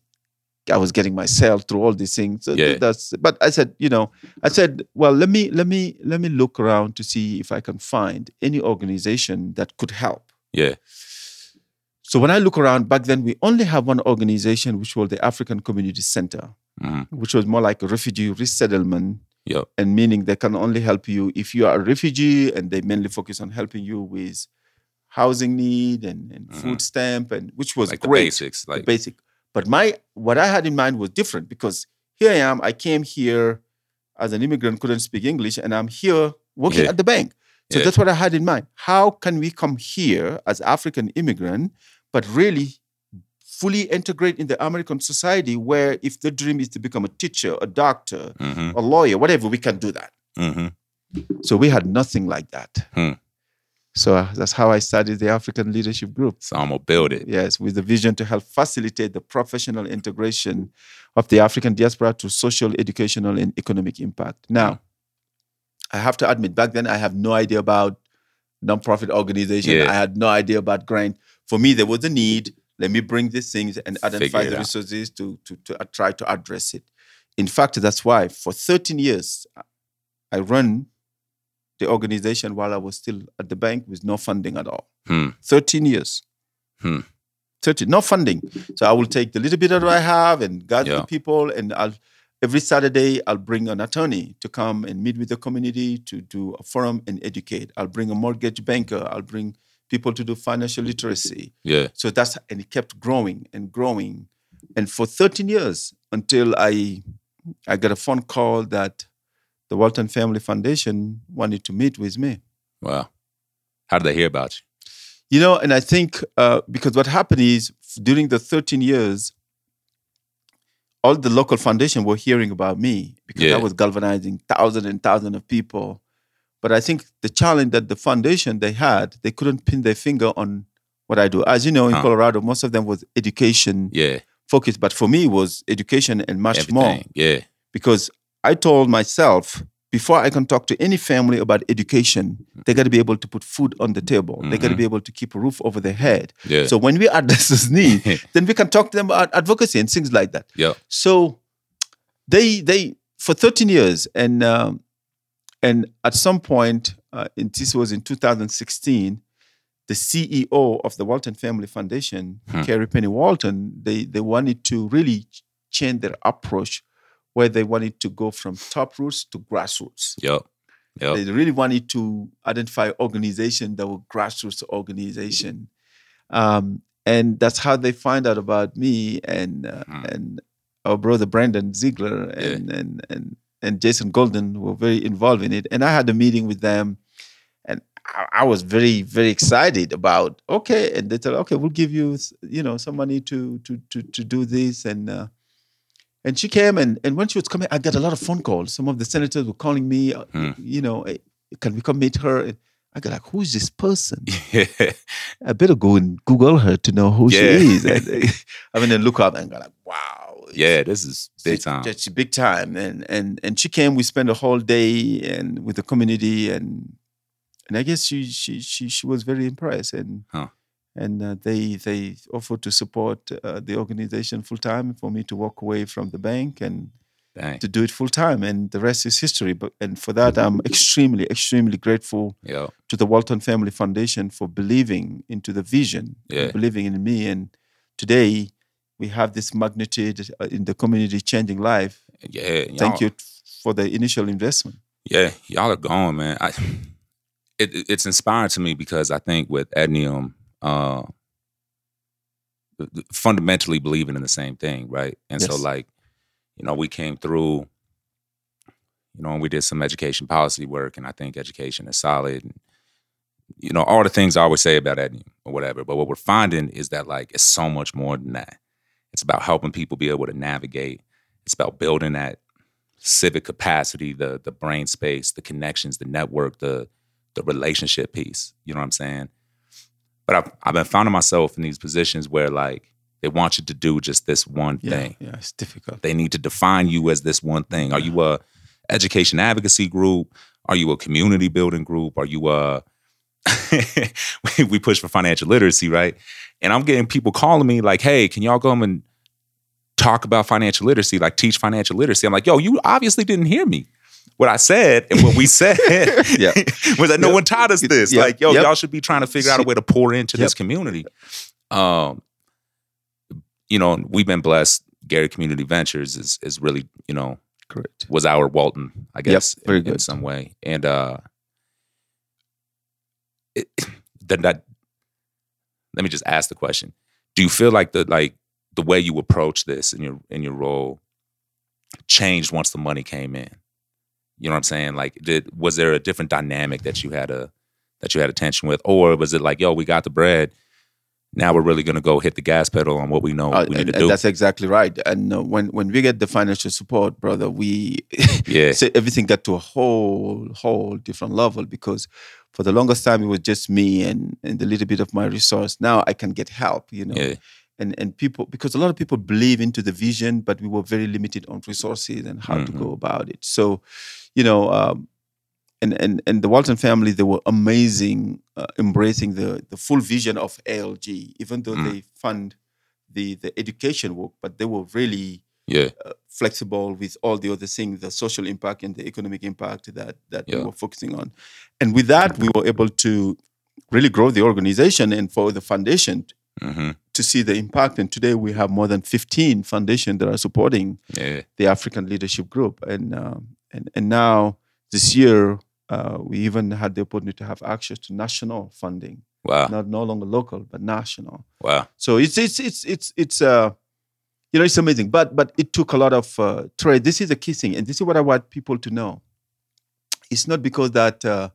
i was getting myself through all these things so Yeah. that's but i said you know i said well let me let me let me look around to see if i can find any organization that could help yeah. so when i look around back then we only have one organization which was the african community center Mhm. which was more like a refugee resettlement Yep. and meaning they can only help you if you are a refugee and they mainly focus on helping you with housing need and, and Mhm. food stamp and which was Like the great basics. the Like basic but my what i had in mind was different because here i am i came here as an immigrant couldn't speak english and i'm here working Yeah. at the bank so Yeah. that's what i had in mind how can we come here as african immigrant but really fully integrate in the american society where if the dream is to become a teacher a doctor hmm a lawyer, whatever, we can do that. hmm So we had nothing like that. Hmm. So uh, that's how I started the African Leadership Group. So I'm gonna build it. Yes, with the vision to help facilitate the professional integration of the African diaspora to social, educational, and economic impact. Now, I have to admit, back then I have no idea about nonprofit organization. Yeah. I had no idea about grant. For me, there was a need. Let me bring these things and identify the out. resources to, to, to uh, try to address it. In fact, that's why for 13 years, I run the organization while I was still at the bank with no funding at all. Hmm. 13 years. Hmm. 13, no funding. So I will take the little bit that I have and gather Yeah. the people, and I'll every Saturday I'll bring an attorney to come and meet with the community to do a forum and educate. I'll bring a mortgage banker. I'll bring people to do financial literacy. Yeah. So that's and it kept growing and growing, and for 13 years until I I got a phone call that the Walton Family Foundation wanted to meet with me. Wow. How did they hear about you? You know, and I think uh, because what happened is during the 13 years, all the local foundation were hearing about me because Yeah. I was galvanizing thousands and thousands of people. But I think the challenge that the foundation they had, they couldn't pin their finger on what I do. As you know, in Huh. Colorado, most of them was education Yeah. focused, but for me, it was education and much more Yeah. because I told myself before I can talk to any family about education, they got to be able to put food on the table. They got to be able to keep a roof over their head. Yeah. So when we address this need, then we can talk to them about advocacy and things like that. yeah. So they they for 13 years and um, and at some point, uh, in, this was in 2016, the CEO of the Walton Family Foundation, Hmm. Carrie Penner Walton, they they wanted to really change their approach, where they wanted to go from top roots to grassroots. Yeah. Yep. They really wanted to identify organization that were grassroots organization, um, and that's how they find out about me and uh, Hmm. and our brother Brandon Ziegler and and and and Jason Golden were very involved in it. And I had a meeting with them, and I, I was very very excited about okay. And they said, okay, we'll give you you know some money to to to to do this and. Uh, and she came, and, and when she was coming, I got a lot of phone calls. Some of the senators were calling me, uh, Hmm. you know, can we come meet her? I got like, who is this person? yeah. I better go and Google her to know who Yeah. she is. And, uh, I mean, then look up and go like, wow, Yeah, this is big time. She's big time, and and and she came. We spent a whole day and with the community, and and I guess she she she she was very impressed, and Huh. And uh, they they offered to support uh, the organization full time for me to walk away from the bank and Dang. to do it full time, and the rest is history. But and for that, I'm extremely extremely grateful Yo. to the Walton Family Foundation for believing into the vision, Yeah. believing in me. And today we have this magnitude uh, in the community changing life. Yeah. Thank you for the initial investment. Yeah, y'all are going, man. I, it, it- it's inspiring to me because I think with Ednium, uh, fundamentally believing in the same thing, right? And so, like, you know, we came through, you know, and we did some education policy work, and I think education is solid. And, you know, all the things I always say about Ednium or whatever. But what we're finding is that, like, it's so much more than that. It's about helping people be able to navigate. It's about building that civic capacity, the the brain space, the connections, the network, the the relationship piece. You know what I'm saying? But I've I've been finding myself in these positions where like they want you to do just this one Yeah, thing. yeah, it's difficult. They need to define you as this one thing. Are you a education advocacy group? Are you a community building group? Are you a we- we push for financial literacy, right? And I'm getting people calling me like, "Hey, can y'all come and talk about financial literacy? Like teach financial literacy?" I'm like, "Yo, you obviously didn't hear me. What I said and what we said Yeah. was that no Yep. one taught us this. Yep. Like, yo, Yep. y'all should be trying to figure out a way to pour into this community." Um, you know, we've been blessed. Gary Community Ventures is is really, you know, Correct. was our Walton, I guess, very in, in some way. And uh it, that that let me just ask the question. Do you feel like the like the way you approach this in your in your role changed once the money came in? You know what I'm saying? Like did was there a different dynamic that you had a that you had a tension with? Or was it like, yo, we got the bread. Now we're really gonna go hit the gas pedal on what we know Uh, we need to do. that's exactly right. And uh, when when we get the financial support, brother, we Yeah. so everything got to a whole whole different level because for the longest time it was just me and and a little bit of my resource. Now I can get help, you know. Yeah. And and people because a lot of people believe into the vision, but we were very limited on resources and how to Mhm. go about it. So, you know, um, and and and the Walton family they were amazing, uh, embracing the the full vision of ALG, even though Mm. they fund the the education work, but they were really Yeah. flexible with all the other things, the social impact and the economic impact that that we were focusing on. And with that, we were able to really grow the organization and for the foundation hmm to see the impact. And today we have more than 15 foundations that are supporting Yeah. the African Leadership Group. And um, and and now this year uh, we even had the opportunity to have access to national funding, Wow. not no longer local but national. Wow. So it's it's it's it's it's uh you know it's amazing. But but it took a lot of uh, trade. This is the key thing, and this is what I want people to know. It's not because that uh,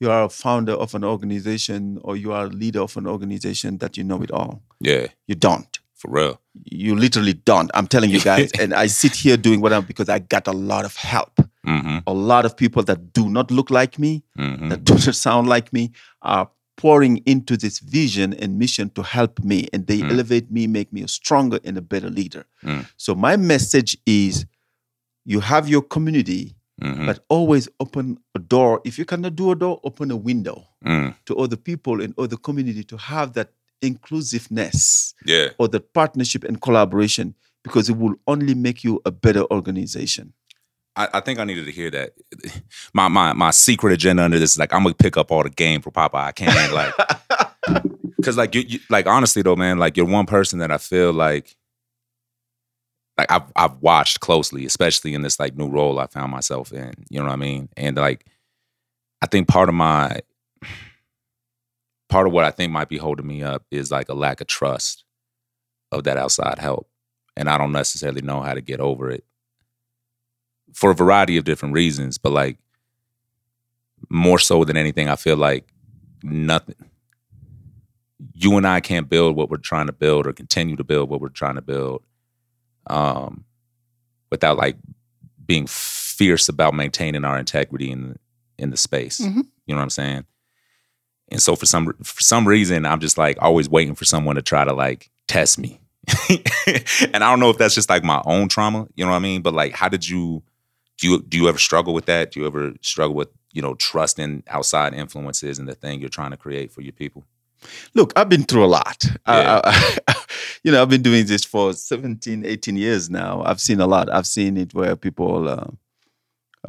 you are a founder of an organization or you are a leader of an organization that you know it all. Yeah. You don't. For real. You literally don't. I'm telling you guys, and I sit here doing what I'm because I got a lot of help. Mm-hmm. A lot of people that do not look like me, Mm-hmm. that do not sound like me are pouring into this vision and mission to help me and they Mm. elevate me make me a stronger and a better leader Mm. so my message is you have your community Mm-hmm. but always open a door if you cannot do a door open a window Mm. to other people and other community to have that inclusiveness Yeah. or the partnership and collaboration because it will only make you a better organization I, I think I needed to hear that. My my my secret agenda under this is like I'm gonna pick up all the game for Papa. I can't like because like you, you like honestly though, man, like you're one person that I feel like like I've I've watched closely, especially in this like new role I found myself in. You know what I mean? And like I think part of my part of what I think might be holding me up is like a lack of trust of that outside help. And I don't necessarily know how to get over it for a variety of different reasons, but like more so than anything, I feel like nothing you and I can't build what we're trying to build or continue to build what we're trying to build um, without like being fierce about maintaining our integrity in in the space. Mhm. You know what I'm saying? And so for some for some reason, I'm just like always waiting for someone to try to like test me. and I don't know if that's just like my own trauma. You know what I mean? But like, how did you do you do you ever struggle with that? Do you ever struggle with you know trusting outside influences and the thing you're trying to create for your people? Look, I've been through a lot. I- Yeah. I- you know, I've been doing this for 17, 18 years now. I've seen a lot. I've seen it where people uh,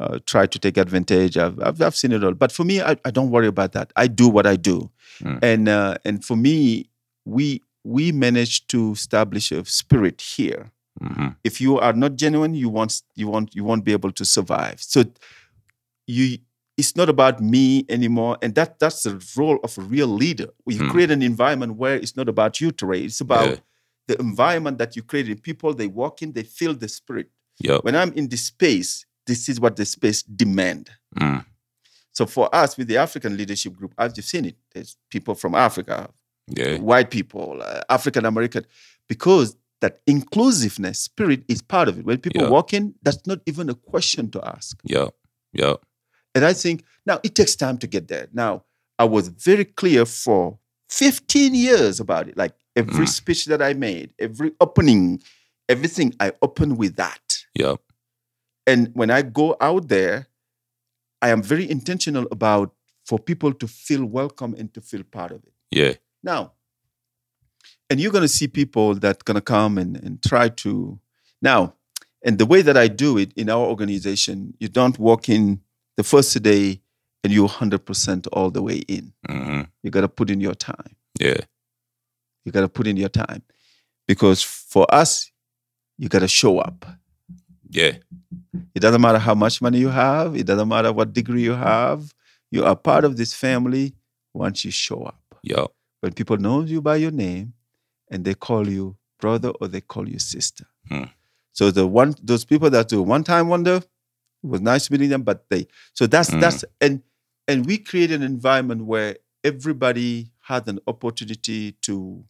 uh, try to take advantage. I've, I've, I've seen it all. But for me, I, I don't worry about that. I do what I do. Mm. And, uh, and for me, we, we managed to establish a spirit here. Hmm If you are not genuine, you won't, you won't, you won't be able to survive. So you, it's not about me anymore and that that's the role of a real leader you Hmm. create an environment where it's not about you Trey. it's about Yeah. the environment that you created people they walk in they feel the spirit Yep. when i'm in this space this is what the space demand Mm. so for us with the african leadership group i've just seen it there's people from africa Yeah. white people uh, african american because that inclusiveness spirit is part of it when people Yeah. walk in that's not even a question to ask Yeah. Yeah. And I think now it takes time to get there. Now, I was very clear for 15 years about it. Like every Mm. speech that I made, every opening, everything I open with that. Yeah. And when I go out there, I am very intentional about for people to feel welcome and to feel part of it. Yeah. Now, and you're going to see people that going to come and, and try to now, and the way that I do it in our organization, you don't walk in the first day and you're 100% all the way in. hmm You got to put in your time. Yeah. You got to put in your time because for us, you got to show up. Yeah. It doesn't matter how much money you have, it doesn't matter what degree you have. You are part of this family once you show up. Yep. When people know you by your name and they call you brother or they call you sister. Hmm. So the one those people that do one time wonder it was nice meeting them, but they so that's Hmm. that's and and we create an environment where everybody had an opportunity to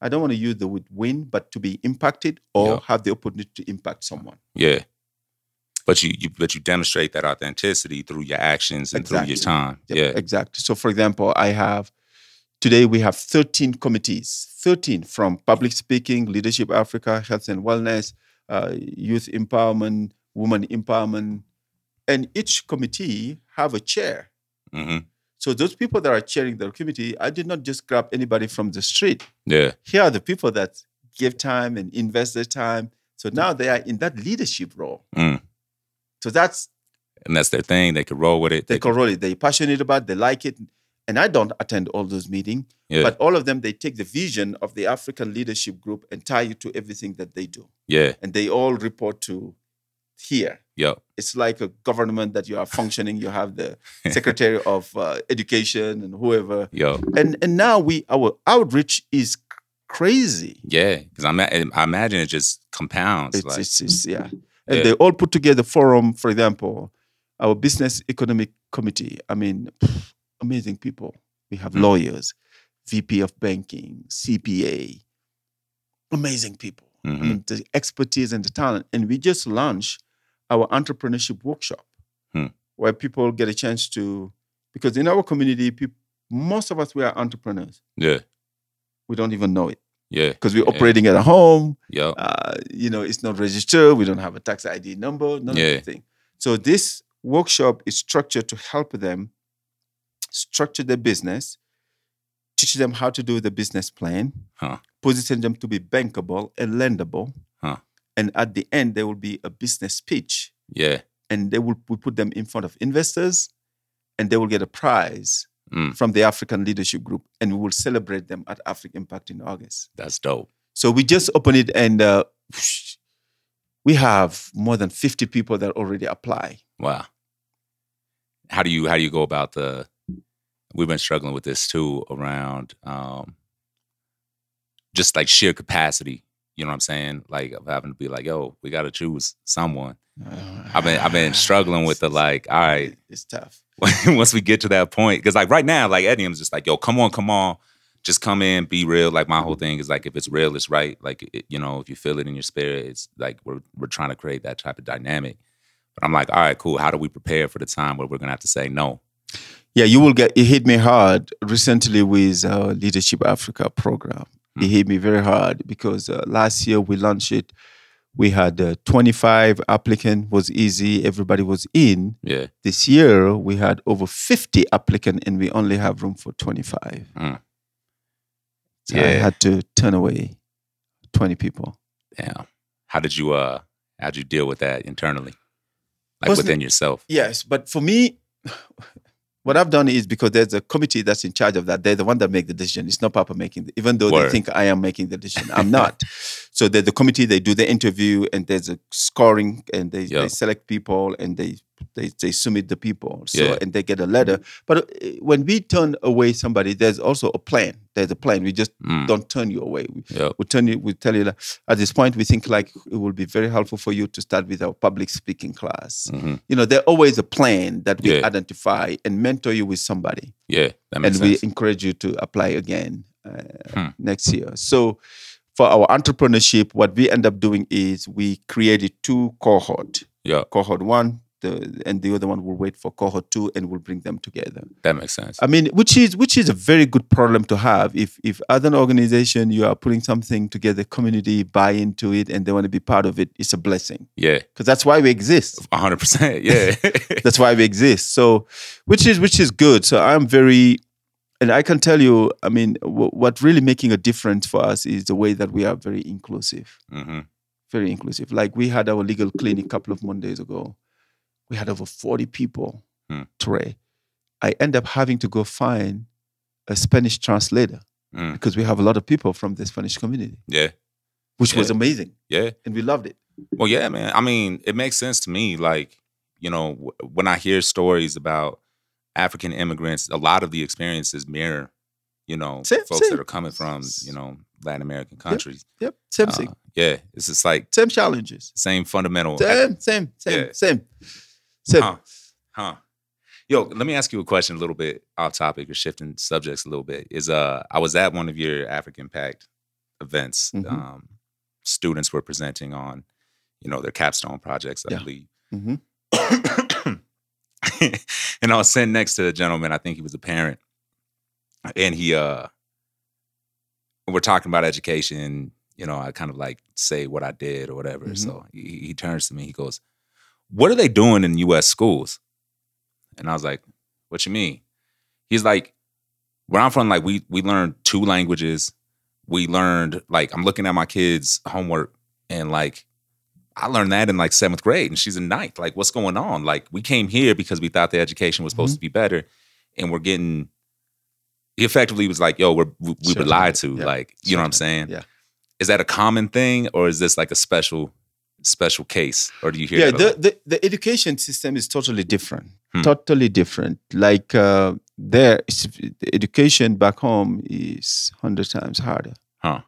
I don't want to use the word win, but to be impacted or Yeah. have the opportunity to impact someone. Yeah. But you, you but you demonstrate that authenticity through your actions and through your time. Yep, Yeah. exactly. So, for example, I have today we have 13 committees, 13 from public speaking, leadership Africa, health and wellness, uh, youth empowerment, women empowerment, and each committee have a chair. hmm So those people that are chairing the committee, I did not just grab anybody from the street. Yeah. Here are the people that give time and invest their time. So now they are in that leadership role. Mm. So that's And that's their thing. They can roll with it. they They can roll it. They're passionate about it, they like it. And I don't attend all those meetings, Yeah. but all of them, they take the vision of the African leadership group and tie it to everything that they do. yeah. And they all report to here. Yep. It's like a government that you are functioning. You have the secretary of uh, education and whoever. Yep. And and now we our outreach is crazy. Yeah. Because I, I imagine it just compounds. It's, like, it's, it's yeah. And Yeah. they all put together forum, for example, our business economic committee. I mean, amazing people. We have Mm. lawyers, VP of banking, CPA, amazing people. I mhm. mean, the expertise and the talent. And we just launched our entrepreneurship workshop Hmm. where people get a chance to, because in our community, peop most of us, we are entrepreneurs. Yeah. We don't even know it Yeah. because we're Yeah. operating at a home Yep. uh, you know, it's not registered. We don't have a tax ID number, none Yeah. of the thing. So this workshop is structured to help them structure their business, teach them how to do the business plan, Huh. position them to be bankable and lendable. Huh. And at the end, there will be a business pitch, Yeah. and they will we put them in front of investors, and they will get a prize Mm. from the African Leadership Group, and we will celebrate them at Africa Impact in August. That's dope. So we just opened it, and uh, we have more than 50 people that already apply. Wow. how do you how do you go about the? We've been struggling with this too around um, just like sheer capacity. You know what I'm saying? Like of having to be like, yo, we got to choose someone. I've been I've been struggling with the like, all right, It's tough. once we get to that point, because like right now, like Eddie, I'm just like, yo, come on, come on, just come in, be real. Like my whole thing is like, if it's real, it's right. Like it, you know, if you feel it in your spirit, it's like we're we're trying to create that type of dynamic. But I'm like, all right, cool. How do we prepare for the time where we're gonna have to say no? Yeah, you will get. It hit me hard recently with our Leadership Africa program. It hit me very hard because uh, last year we launched it. We had uh, 25 applicant was easy. Everybody was in. Yeah, This year we had over 50 applicant and we only have room for 25. Mm. So I had to turn away 20 people. damn. How did you uh how'd you deal with that internally, like Wasn't- within yourself? Yes, but for me, what I've done is because there's a committee that's in charge of that. They're the one that make the decision. It's not Papa making, the, even though Word. they think I am making the decision. I'm not. so there's the committee. They do the interview, and there's a scoring, and they, Yeah. they select people, and they they they submit the people. So Yeah. and they get a letter. But uh, when we turn away somebody, there's also a plan. There's a plan. We just Mm, don't turn you away. We, yep. we turn you. We tell you that at this point we think like it will be very helpful for you to start with our public speaking class mhm. you know, there's always a plan that we Yeah. identify and mentor you with somebody, Yeah, and makes we encourage you to apply again uh, Hmm. next year. So, for our entrepreneurship, what we end up doing is we created two cohort. Yeah, Cohort one, the, and the other one will wait for cohort two, and we'll bring them together. that makes sense. I mean, which is which is a very good problem to have. If if as an organization you are putting something together, community buy into it, and they want to be part of it, it's a blessing Yeah, because that's why we exist. hundred percent. Yeah, that's why we exist so which is which is good so i'm very and i can tell you i mean w- what really making a difference for us is the way that we are very inclusive hmm very inclusive like we had our legal clinic a couple of mondays ago we had over 40 people Hmm. Trey. i end up having to go find a spanish translator Mm. because we have a lot of people from the spanish community yeah, which was amazing yeah. and we loved it Well, yeah, man. I mean, it makes sense to me. Like, you know, when I hear stories about African immigrants, a lot of the experiences mirror, you know, Same- folks same. that are coming from, you know, Latin American countries. yep same Uh, thing yeah, it's just like same challenges same fundamental. same same same Yeah. same same Huh. Huh. Yo, let me ask you a question a little bit off topic or shifting subjects a little bit. Is uh I was at one of your Africa Impact events. Mhm. Um students were presenting on, you know, their capstone projects, I Yeah. believe. Mhm. and I was sitting next to a gentleman, I think he was a parent. And he uh we're talking about education, you know, I kind of like say what I did or whatever. Mhm. So he, he turns to me, he goes, What are they doing in US schools? And I was like, What you mean? He's like, Where I'm from, like we we learned two languages. We learned like I'm looking at my kids' homework and like I learned that in like seventh grade and she's in ninth. Like, what's going on? Like, we came here because we thought the education was supposed to be better, and we're getting. He effectively was like, "Yo, we're, we, we were lied to." yeah, Like, you know what I'm saying? Yeah. Is that a common thing, or is this like a special, special case, or do you hear? yeah the, the the education system is totally different. Hmm. totally different. Like uh there the education back home is 100 times harder. Huh.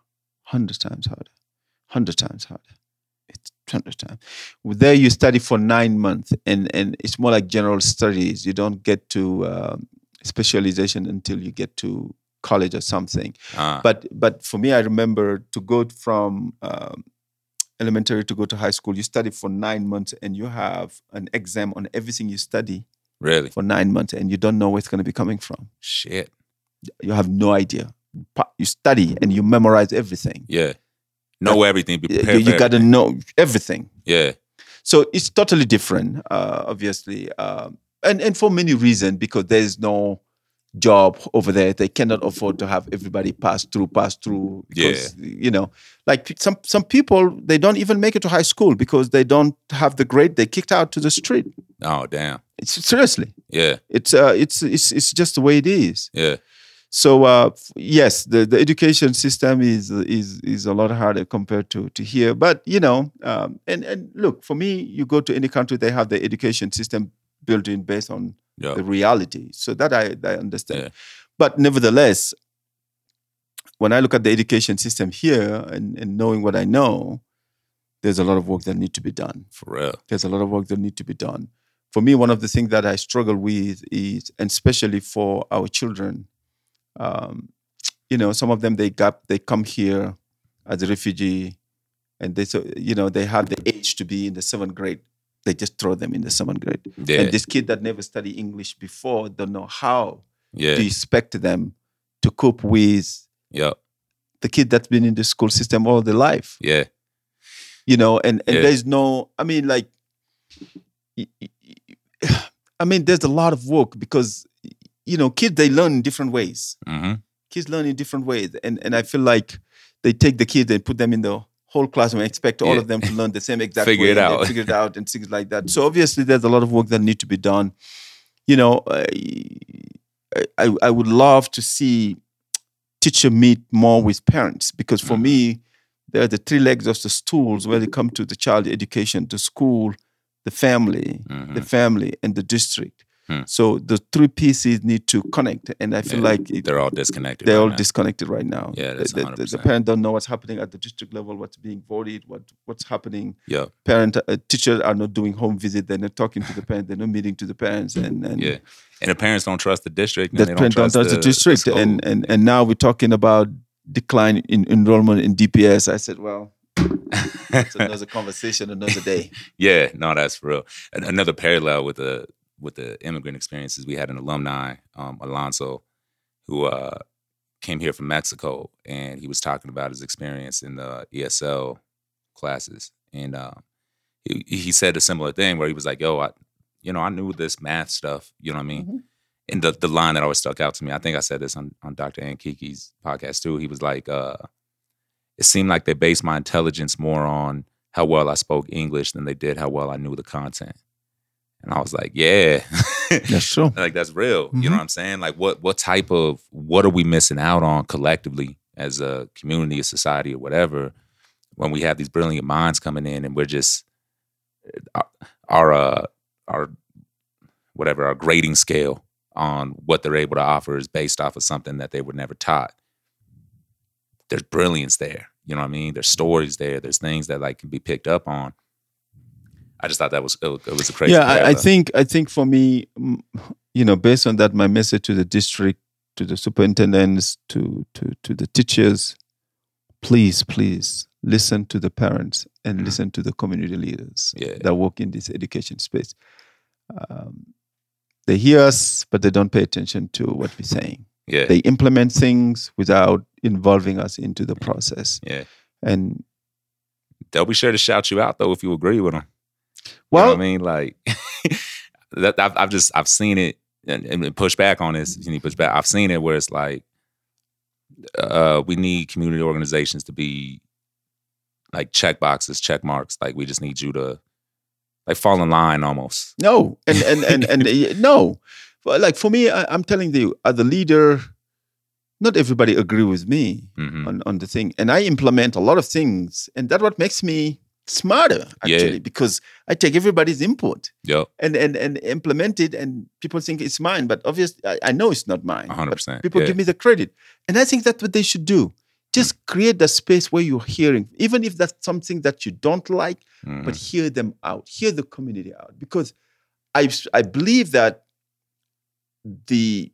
100 times harder. 100 times harder. It's 100 times. There you study for nine months and and it's more like general studies. You don't get to um, specialization until you get to college or something. Uh, but but for me, I remember to go from um, elementary to go to high school. You study for nine months, and you have an exam on everything you study really? for nine months, and you don't know where it's going to be coming from. Shit. You have no idea. You study and you memorize everything. Yeah. Know everything. Be You, prepared. you for got to know everything. Yeah. So it's totally different, uh, obviously, um, and and for many reasons because there is no job over there. They cannot afford to have everybody pass through, pass through. Because, you know, like some some people they don't even make it to high school because they don't have the grade. They kicked out to the street. Oh damn. It's seriously, Yeah. it's uh, it's it's it's just the way it is. Yeah. So uh, yes, the, the education system is is is a lot harder compared to to here. But you know, um, and and look for me, you go to any country, they have the education system built in based on Yeah. the reality. So that I, I understand. Yeah. But nevertheless, when I look at the education system here and, and knowing what I know, there's a lot of work that need to be done. For real. There's a lot of work that need to be done. For me, one of the things that I struggle with is, and especially for our children, um, you know, some of them they got they come here as a refugee, and they so you know they have the age to be in the seventh grade. They just throw them in the seventh grade. Yeah. And this kid that never studied English before don't know how yeah. to expect them to cope with Yep. the kid that's been in the school system all their life. Yeah. You know, and, and Yeah. there's no I mean like I mean there's a lot of work because you know, kids they learn in different ways. hmm Kids learn in different ways. And and I feel like they take the kids and put them in the whole class and expect all Yeah. of them to learn the same exact Figure way it out. figure it out and things like that. So obviously there's a lot of work that need to be done. You know, I, I, I would love to see teacher meet more with parents because for Mhm. me, there are the three legs of the stools where they come to the child education, the school, the family, hmm the family, and the district. Hmm. So the three pieces need to connect, and I feel Yeah, like it, They're all disconnected. they're right all now. disconnected right now. Yeah, The- that's the, the, the parent don't know what's happening at the district level, what's being voted, what what's happening. Yeah, Parent, uh, teachers are not doing home visit. They're not talking to the parents. They're not meeting to the parents, and, and Yeah. And the parents don't trust the district. And the they don't parents don't trust, trust the, district. school. and and and now we're talking about decline in enrollment in DPS. I said, well, it's another conversation, another day. yeah, no, that's for real. An- Another parallel with the with the immigrant experiences, we had an alumni, um, Alonso, who uh, came here from Mexico, and he was talking about his experience in the ESL classes, and um, he he said a similar thing where he was like, "Yo, I, you know, I knew this math stuff. You know what I mean?" Mhm. And the the line that always stuck out to me, I think I said this on on Dr. Ankiki's podcast too. He was like, uh, "It seemed like they based my intelligence more on." how well I spoke English than they did how well I knew the content. And I was like, yeah. That's true. like that's real. You Mhm. know what I'm saying? Like what what type of what are we missing out on collectively as a community, a society, or whatever, when we have these brilliant minds coming in and we're just our our uh, our whatever our grading scale on what they're able to offer is based off of something that they were never taught. There's brilliance there. You know what I mean? There's stories there. There's things that like can be picked up on. I just thought that was it was, a crazy. yeah, I, I think I think for me, you know, based on that, my message to the district, to the superintendents, to to to the teachers, please, please listen to the parents and Mhm. listen to the community leaders Yeah. that work in this education space. Um, they hear us, but they don't pay attention to what we're saying. Yeah. They implement things without involving us into the process. yeah. And They'll be sure to shout you out though if you agree with them. Well, you know I mean? Like that I've, I've just I've seen it and, and push back on this. You need push back. I've seen it where it's like uh we need community organizations to be like check boxes, check marks. Like we just need you to like fall in line almost. No, and and and and uh, no, But, like for me, I, I'm telling you, as a leader, not everybody agree with me hmm on on the thing, and I implement a lot of things, and that's what makes me smarter Yeah. actually because I take everybody's input Yep. and and and implement it, and people think it's mine, but obviously I, I know it's not mine. A hundred but percent. People Yeah. give me the credit, and I think that's what they should do. Just create the space where you're hearing, even if that's something that you don't like Mhm. but hear them out, hear the community out. Because I, I believe that the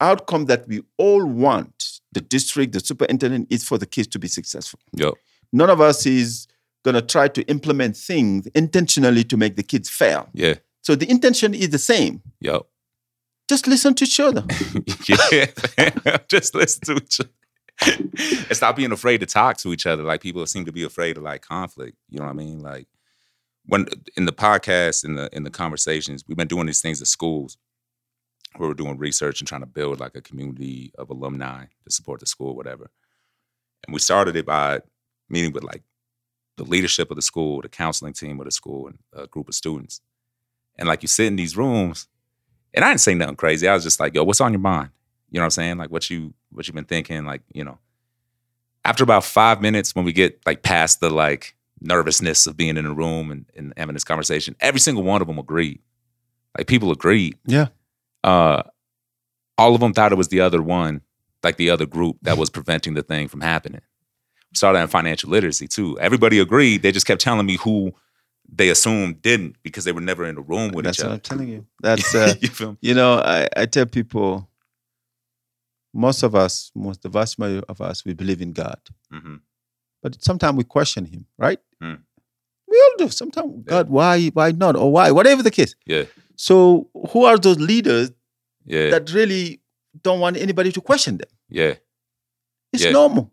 outcome that we all want, the district, the superintendent, is for the kids to be successful. Yep. None of us is going to try to implement things intentionally to make the kids fail. Yeah. So the intention is the same. Yep. Just listen to each other. yeah. Just listen to each other. and stop being afraid to talk to each other. Like people seem to be afraid of like conflict. You know what I mean? Like when in the podcast, in the in the conversations, we've been doing these things at schools where we're doing research and trying to build like a community of alumni to support the school, whatever. And we started it by meeting with like the leadership of the school, the counseling team of the school, and a group of students. And like you sit in these rooms, and I didn't say nothing crazy. I was just like, yo, what's on your mind? You know what I'm saying? Like what you what you've been thinking, like, you know. After about five minutes, when we get like past the like nervousness of being in a room and, and having this conversation, every single one of them agreed. Like people agreed. Yeah. Uh, all of them thought it was the other one, like the other group that was preventing the thing from happening. Started in financial literacy too. Everybody agreed. They just kept telling me who they assumed didn't because they were never in the room with That's each what. I'm telling you. That's uh, you you know, I, I tell people, most of us, most the vast majority of us, we believe in God, hmm but sometimes we question Him, right? Mm. We all do. Sometimes, God, why, why not, or why, whatever the case. Yeah. So, who are those leaders Yeah. that really don't want anybody to question them? yeah. It's Yeah. normal.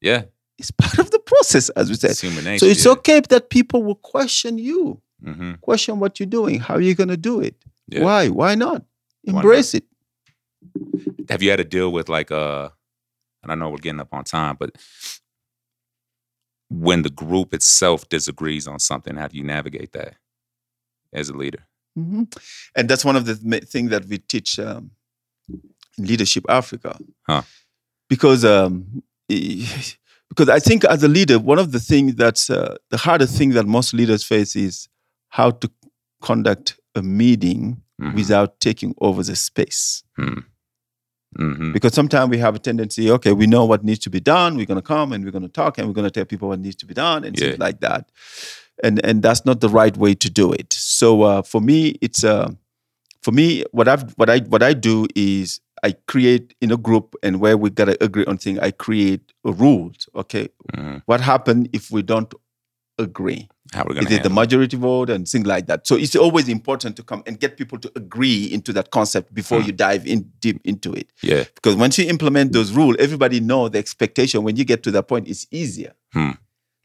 Yeah. It's part of the process, as we said. It's human nature. So it's yeah. okay that people will question you, hmm question what you're doing, how you're you going to do it, Yeah. why, why not? Why not? Embrace it. Have you had to deal with like uh and I know we're getting up on time, but when the group itself disagrees on something, how do you navigate that as a leader? hmm And that's one of the ma- things that we teach um, in Leadership Africa. Huh. Because um, because I think as a leader, one of the things that's uh, the hardest thing that most leaders face is how to conduct a meeting Mhm. without taking over the space. hmm Because sometimes we have a tendency, okay, we know what needs to be done. We're going to come and we're going to talk and we're going to tell people what needs to be done and Yeah. things like that. And and that's not the right way to do it. So uh, for me, it's uh, for me what I've what I what I do is I create in a group and where we gotta agree on things. I create rules. Okay, hmm what happens if we don't agree? How we're Is gonna it the majority vote and things like that? So it's always important to come and get people to agree into that concept before Hmm. you dive in deep into it Yeah. because once you implement those rules, everybody know the expectation. When you get to that point, it's easier. Hmm.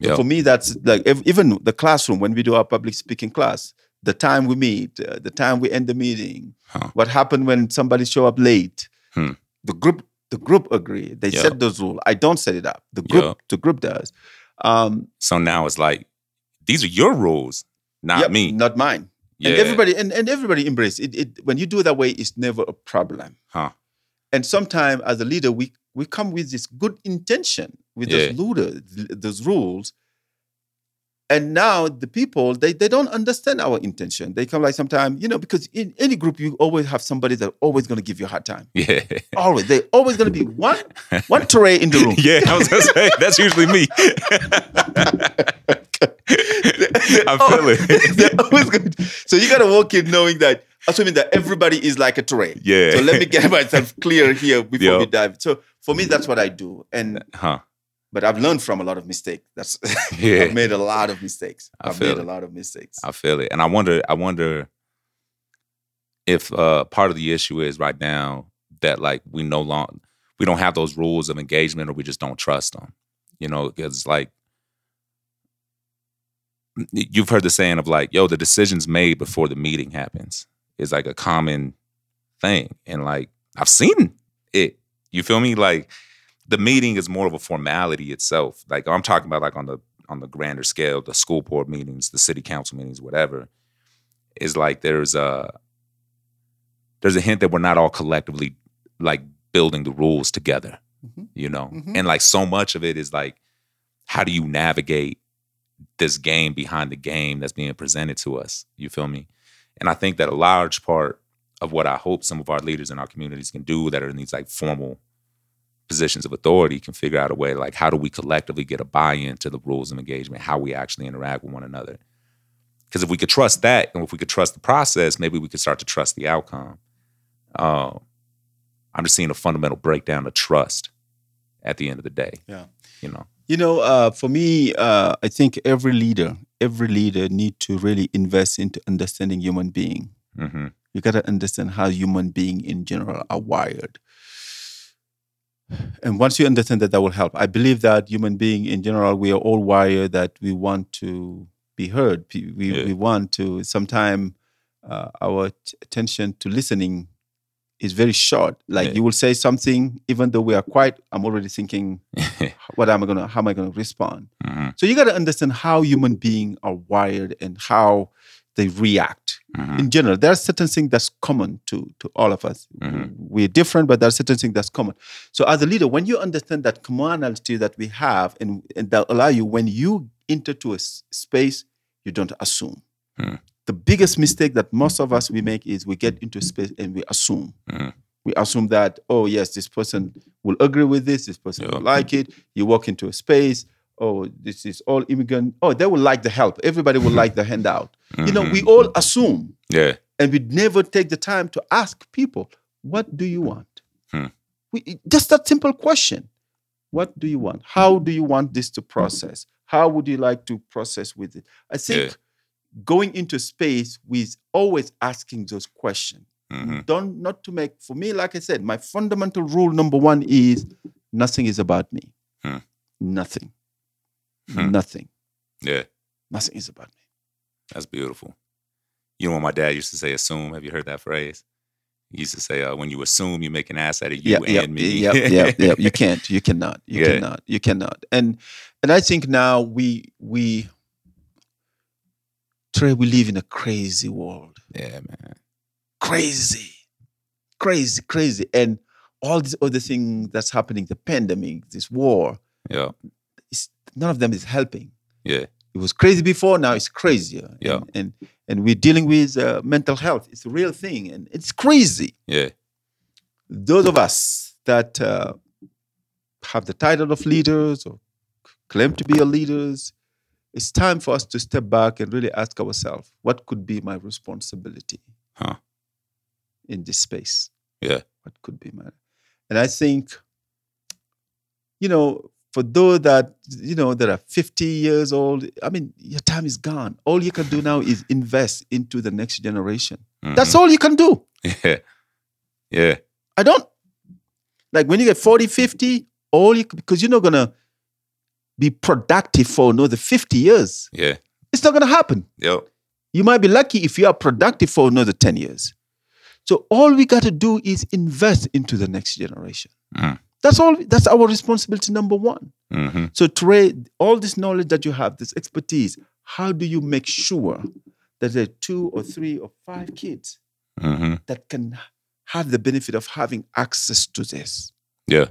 So for me, that's like ev- even the classroom when we do our public speaking class, the time we meet, uh, the time we end the meeting, Huh. what happened when somebody show up late. Hmm. The group, the group agree. They Yep. set those rules. I don't set it up. The group, Yep. the group does. Um, So now it's like, these are your rules, not yep, me. not mine. Yeah. And everybody and, and everybody embrace it, it. When you do it that way, it's never a problem. Huh. And sometimes as a leader, we we come with this good intention with Yeah. those rules, those rules. And now the people they, they don't understand our intention. They come like sometimes, you know, because in any group you always have somebody that always gonna give you a hard time. Yeah. Always. They always gonna be one one Trey in the room. yeah, I was gonna say that's usually me. I feel it. So you gotta walk in knowing that, assuming that everybody is like a Trey. Yeah. So let me get myself clear here before Yeah. we dive. So for me, that's what I do. And Huh. But I've learned from a lot of mistakes. That's Yeah. I've made a lot of mistakes. I I've feel made a lot of mistakes. I feel it. And I wonder, I wonder if uh part of the issue is right now that like we no longer we don't have those rules of engagement or we just don't trust them. You know, because like you've heard the saying of like, yo, the decision's made before the meeting happens is like a common thing. And like I've seen it. You feel me? Like the meeting is more of a formality itself. Like I'm talking about like on the on the grander scale, the school board meetings, the city council meetings, whatever, is like there's a there's a hint that we're not all collectively like building the rules together. Mhm. You know? Mhm. And like so much of it is like, how do you navigate this game behind the game that's being presented to us? You feel me? And I think that a large part of what I hope some of our leaders in our communities can do that are in these like formal positions of authority can figure out a way like how do we collectively get a buy-in to the rules of engagement, how we actually interact with one another. Because if we could trust that and if we could trust the process, maybe we could start to trust the outcome. Um, I'm just seeing a fundamental breakdown of trust at the end of the day. Yeah. You know. You know, uh, for me, uh, I think every leader, every leader need to really invest into understanding human being. hmm You got to understand how human being in general are wired. And once you understand that, that will help. I believe that human being in general, we are all wired that we want to be heard. We, Yeah. we want to, sometime uh, our t- attention to listening is very short. Like Yeah. you will say something, even though we are quiet, I'm already thinking, what am I gonna, how am I gonna respond? hmm So you got to understand how human beings are wired and how they react hmm in general, there are certain things that's common to to all of us. Mhm. We're different, but there are certain things that's common. So as a leader, when you understand that commonality that we have, and, and that allow you when you enter to a s- space, you don't assume. Hmm. the biggest mistake that most of us we make is we get into space and we assume. Mhm. We assume that, oh yes, this person will agree with this, this person Yeah. will like it. You walk into a space, oh, this is all immigrant. Oh, they will like the help. Everybody will like the handout. You know, we all assume Yeah. and we never take the time to ask people, what do you want? Hmm. We, just that simple question. What do you want? How do you want this to process? How would you like to process with it? I think Yeah. going into space with always asking those questions. hmm Don't not to make for me, like I said, my fundamental rule number one is nothing is about me. Hmm. Nothing. Hmm. Nothing. Yeah. Nothing is about me. That's beautiful. You know what my dad used to say, assume. Have you heard that phrase? He used to say, uh, when you assume you make an ass out of you yeah, and me. Yeah, yeah, yeah. You can't. You cannot. You Yeah. cannot. You cannot. And and I think now we we Trey, we live in a crazy world. yeah, man. Crazy. Crazy, crazy. And all these other things that's happening, the pandemic, this war, Yeah. None of them is helping. Yeah. It was crazy before, now it's crazier. Yeah. And and, and we're dealing with uh, mental health. It's a real thing, and it's crazy. Yeah. those of us that uh, have the title of leaders or claim to be a leaders, it's time for us to step back and really ask ourselves, what could be my responsibility Huh. in this space? Yeah. What could be my and I think, you know, for those that you know that are 50 years old, I mean, your time is gone. All you can do now is invest into the next generation. That's all you can do. Yeah. Yeah. I don't like when you get 40, 50, all you because you're not gonna be productive for another 50 years. Yeah. It's not gonna happen. Yep. You might be lucky if you are productive for another 10 years. So all we gotta do is invest into the next generation. Mm. That's all that's our responsibility number one. hmm So Trey, all this knowledge that you have, this expertise, how do you make sure that there are two or three or five kids hmm that can have the benefit of having access to this? Yeah.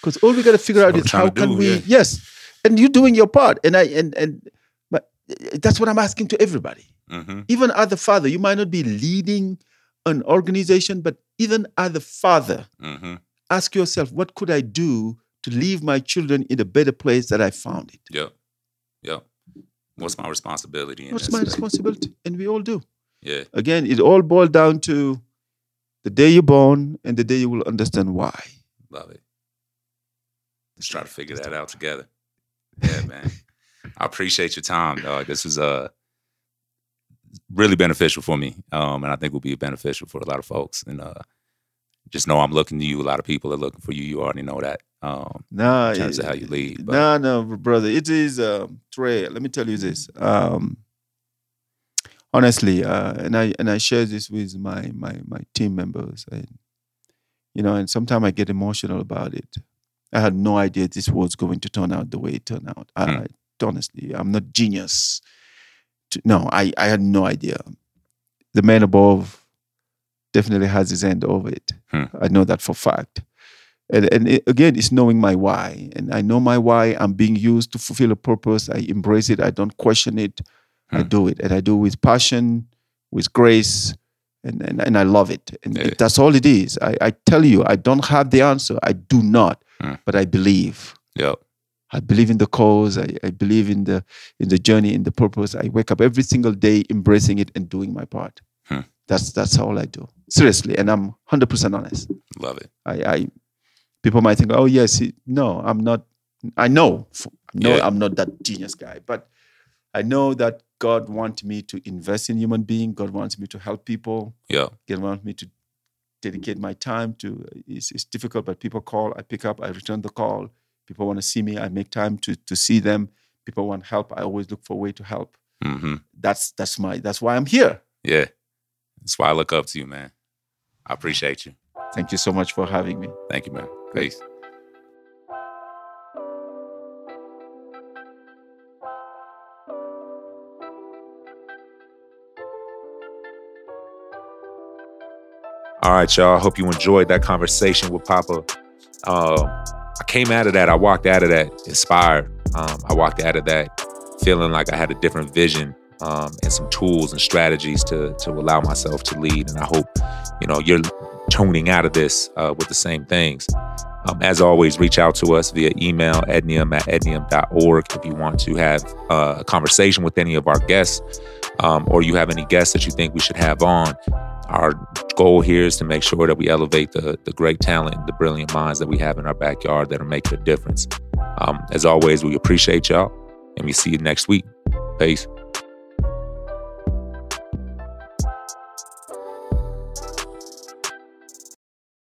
Because all we got to figure out is how can do, we? yeah. Yes, and you're doing your part, and I and and but that's what I'm asking to everybody. hmm Even as a father, you might not be leading an organization, but even as a father, hmm ask yourself, what could I do to leave my children in a better place that I found it? Yeah. Yeah. What's my responsibility What's my responsibility? And we all do. Yeah. Again, it all boils down to the day you're born and the day you will understand why. Love it. Let's try to figure that out together. Yeah, man. I appreciate your time, dog. This is uh really beneficial for me. Um, and I think will be beneficial for a lot of folks. And uh just know I'm looking to you. A lot of people are looking for you. You already know that. Um, Nah, in terms it- of how you lead. But No, no, brother. It is um, Trey. Let me tell you this. Um, honestly, uh, and I and I share this with my my my team members, and you know, and sometimes I get emotional about it. I had no idea this was going to turn out the way it turned out. I, Hmm. Honestly, I'm not genius. To, no, I I had no idea. The man above definitely has his end over it. Hmm. I know that for fact and, and it, again it's knowing my why and i know my why i'm being used to fulfill a purpose i embrace it i don't question it i Hmm. do it and i do it with passion with grace and, and, and i love it and Yeah. that's all it is I, I tell you i don't have the answer i do not Hmm. but i believe Yeah. i believe in the cause I, I believe in the in the journey in the purpose i wake up every single day embracing it and doing my part. That's that's all i do seriously and i'm 100% honest Love it. I, I people might think, oh yes, he, no, I'm not. I know, no, Yeah. I'm not that genius guy, but I know that God wants me to invest in human being. God wants me to help people. Yeah. God wants me to dedicate my time to. It's, it's difficult, but people call, I pick up, I return the call. People want to see me, I make time to to see them. People want help, I always look for a way to help. hmm That's that's my that's why I'm here. Yeah. That's why I look up to you, man. I appreciate you. Thank you so much for having me. Thank you, man. Peace. All right, y'all. I hope you enjoyed that conversation with Papa. Um, I came out of that. I walked out of that inspired. Um, I walked out of that feeling like I had a different vision um, and some tools and strategies to to allow myself to lead. And I hope you know you're tuning out of this uh, with the same things. Um, as always, reach out to us via email, ednium at ednium.org if you want to have uh, a conversation with any of our guests um, or you have any guests that you think we should have on. Our goal here is to make sure that we elevate the, the great talent, and the brilliant minds that we have in our backyard that are making a difference. Um, as always, we appreciate y'all and we see you next week. Peace.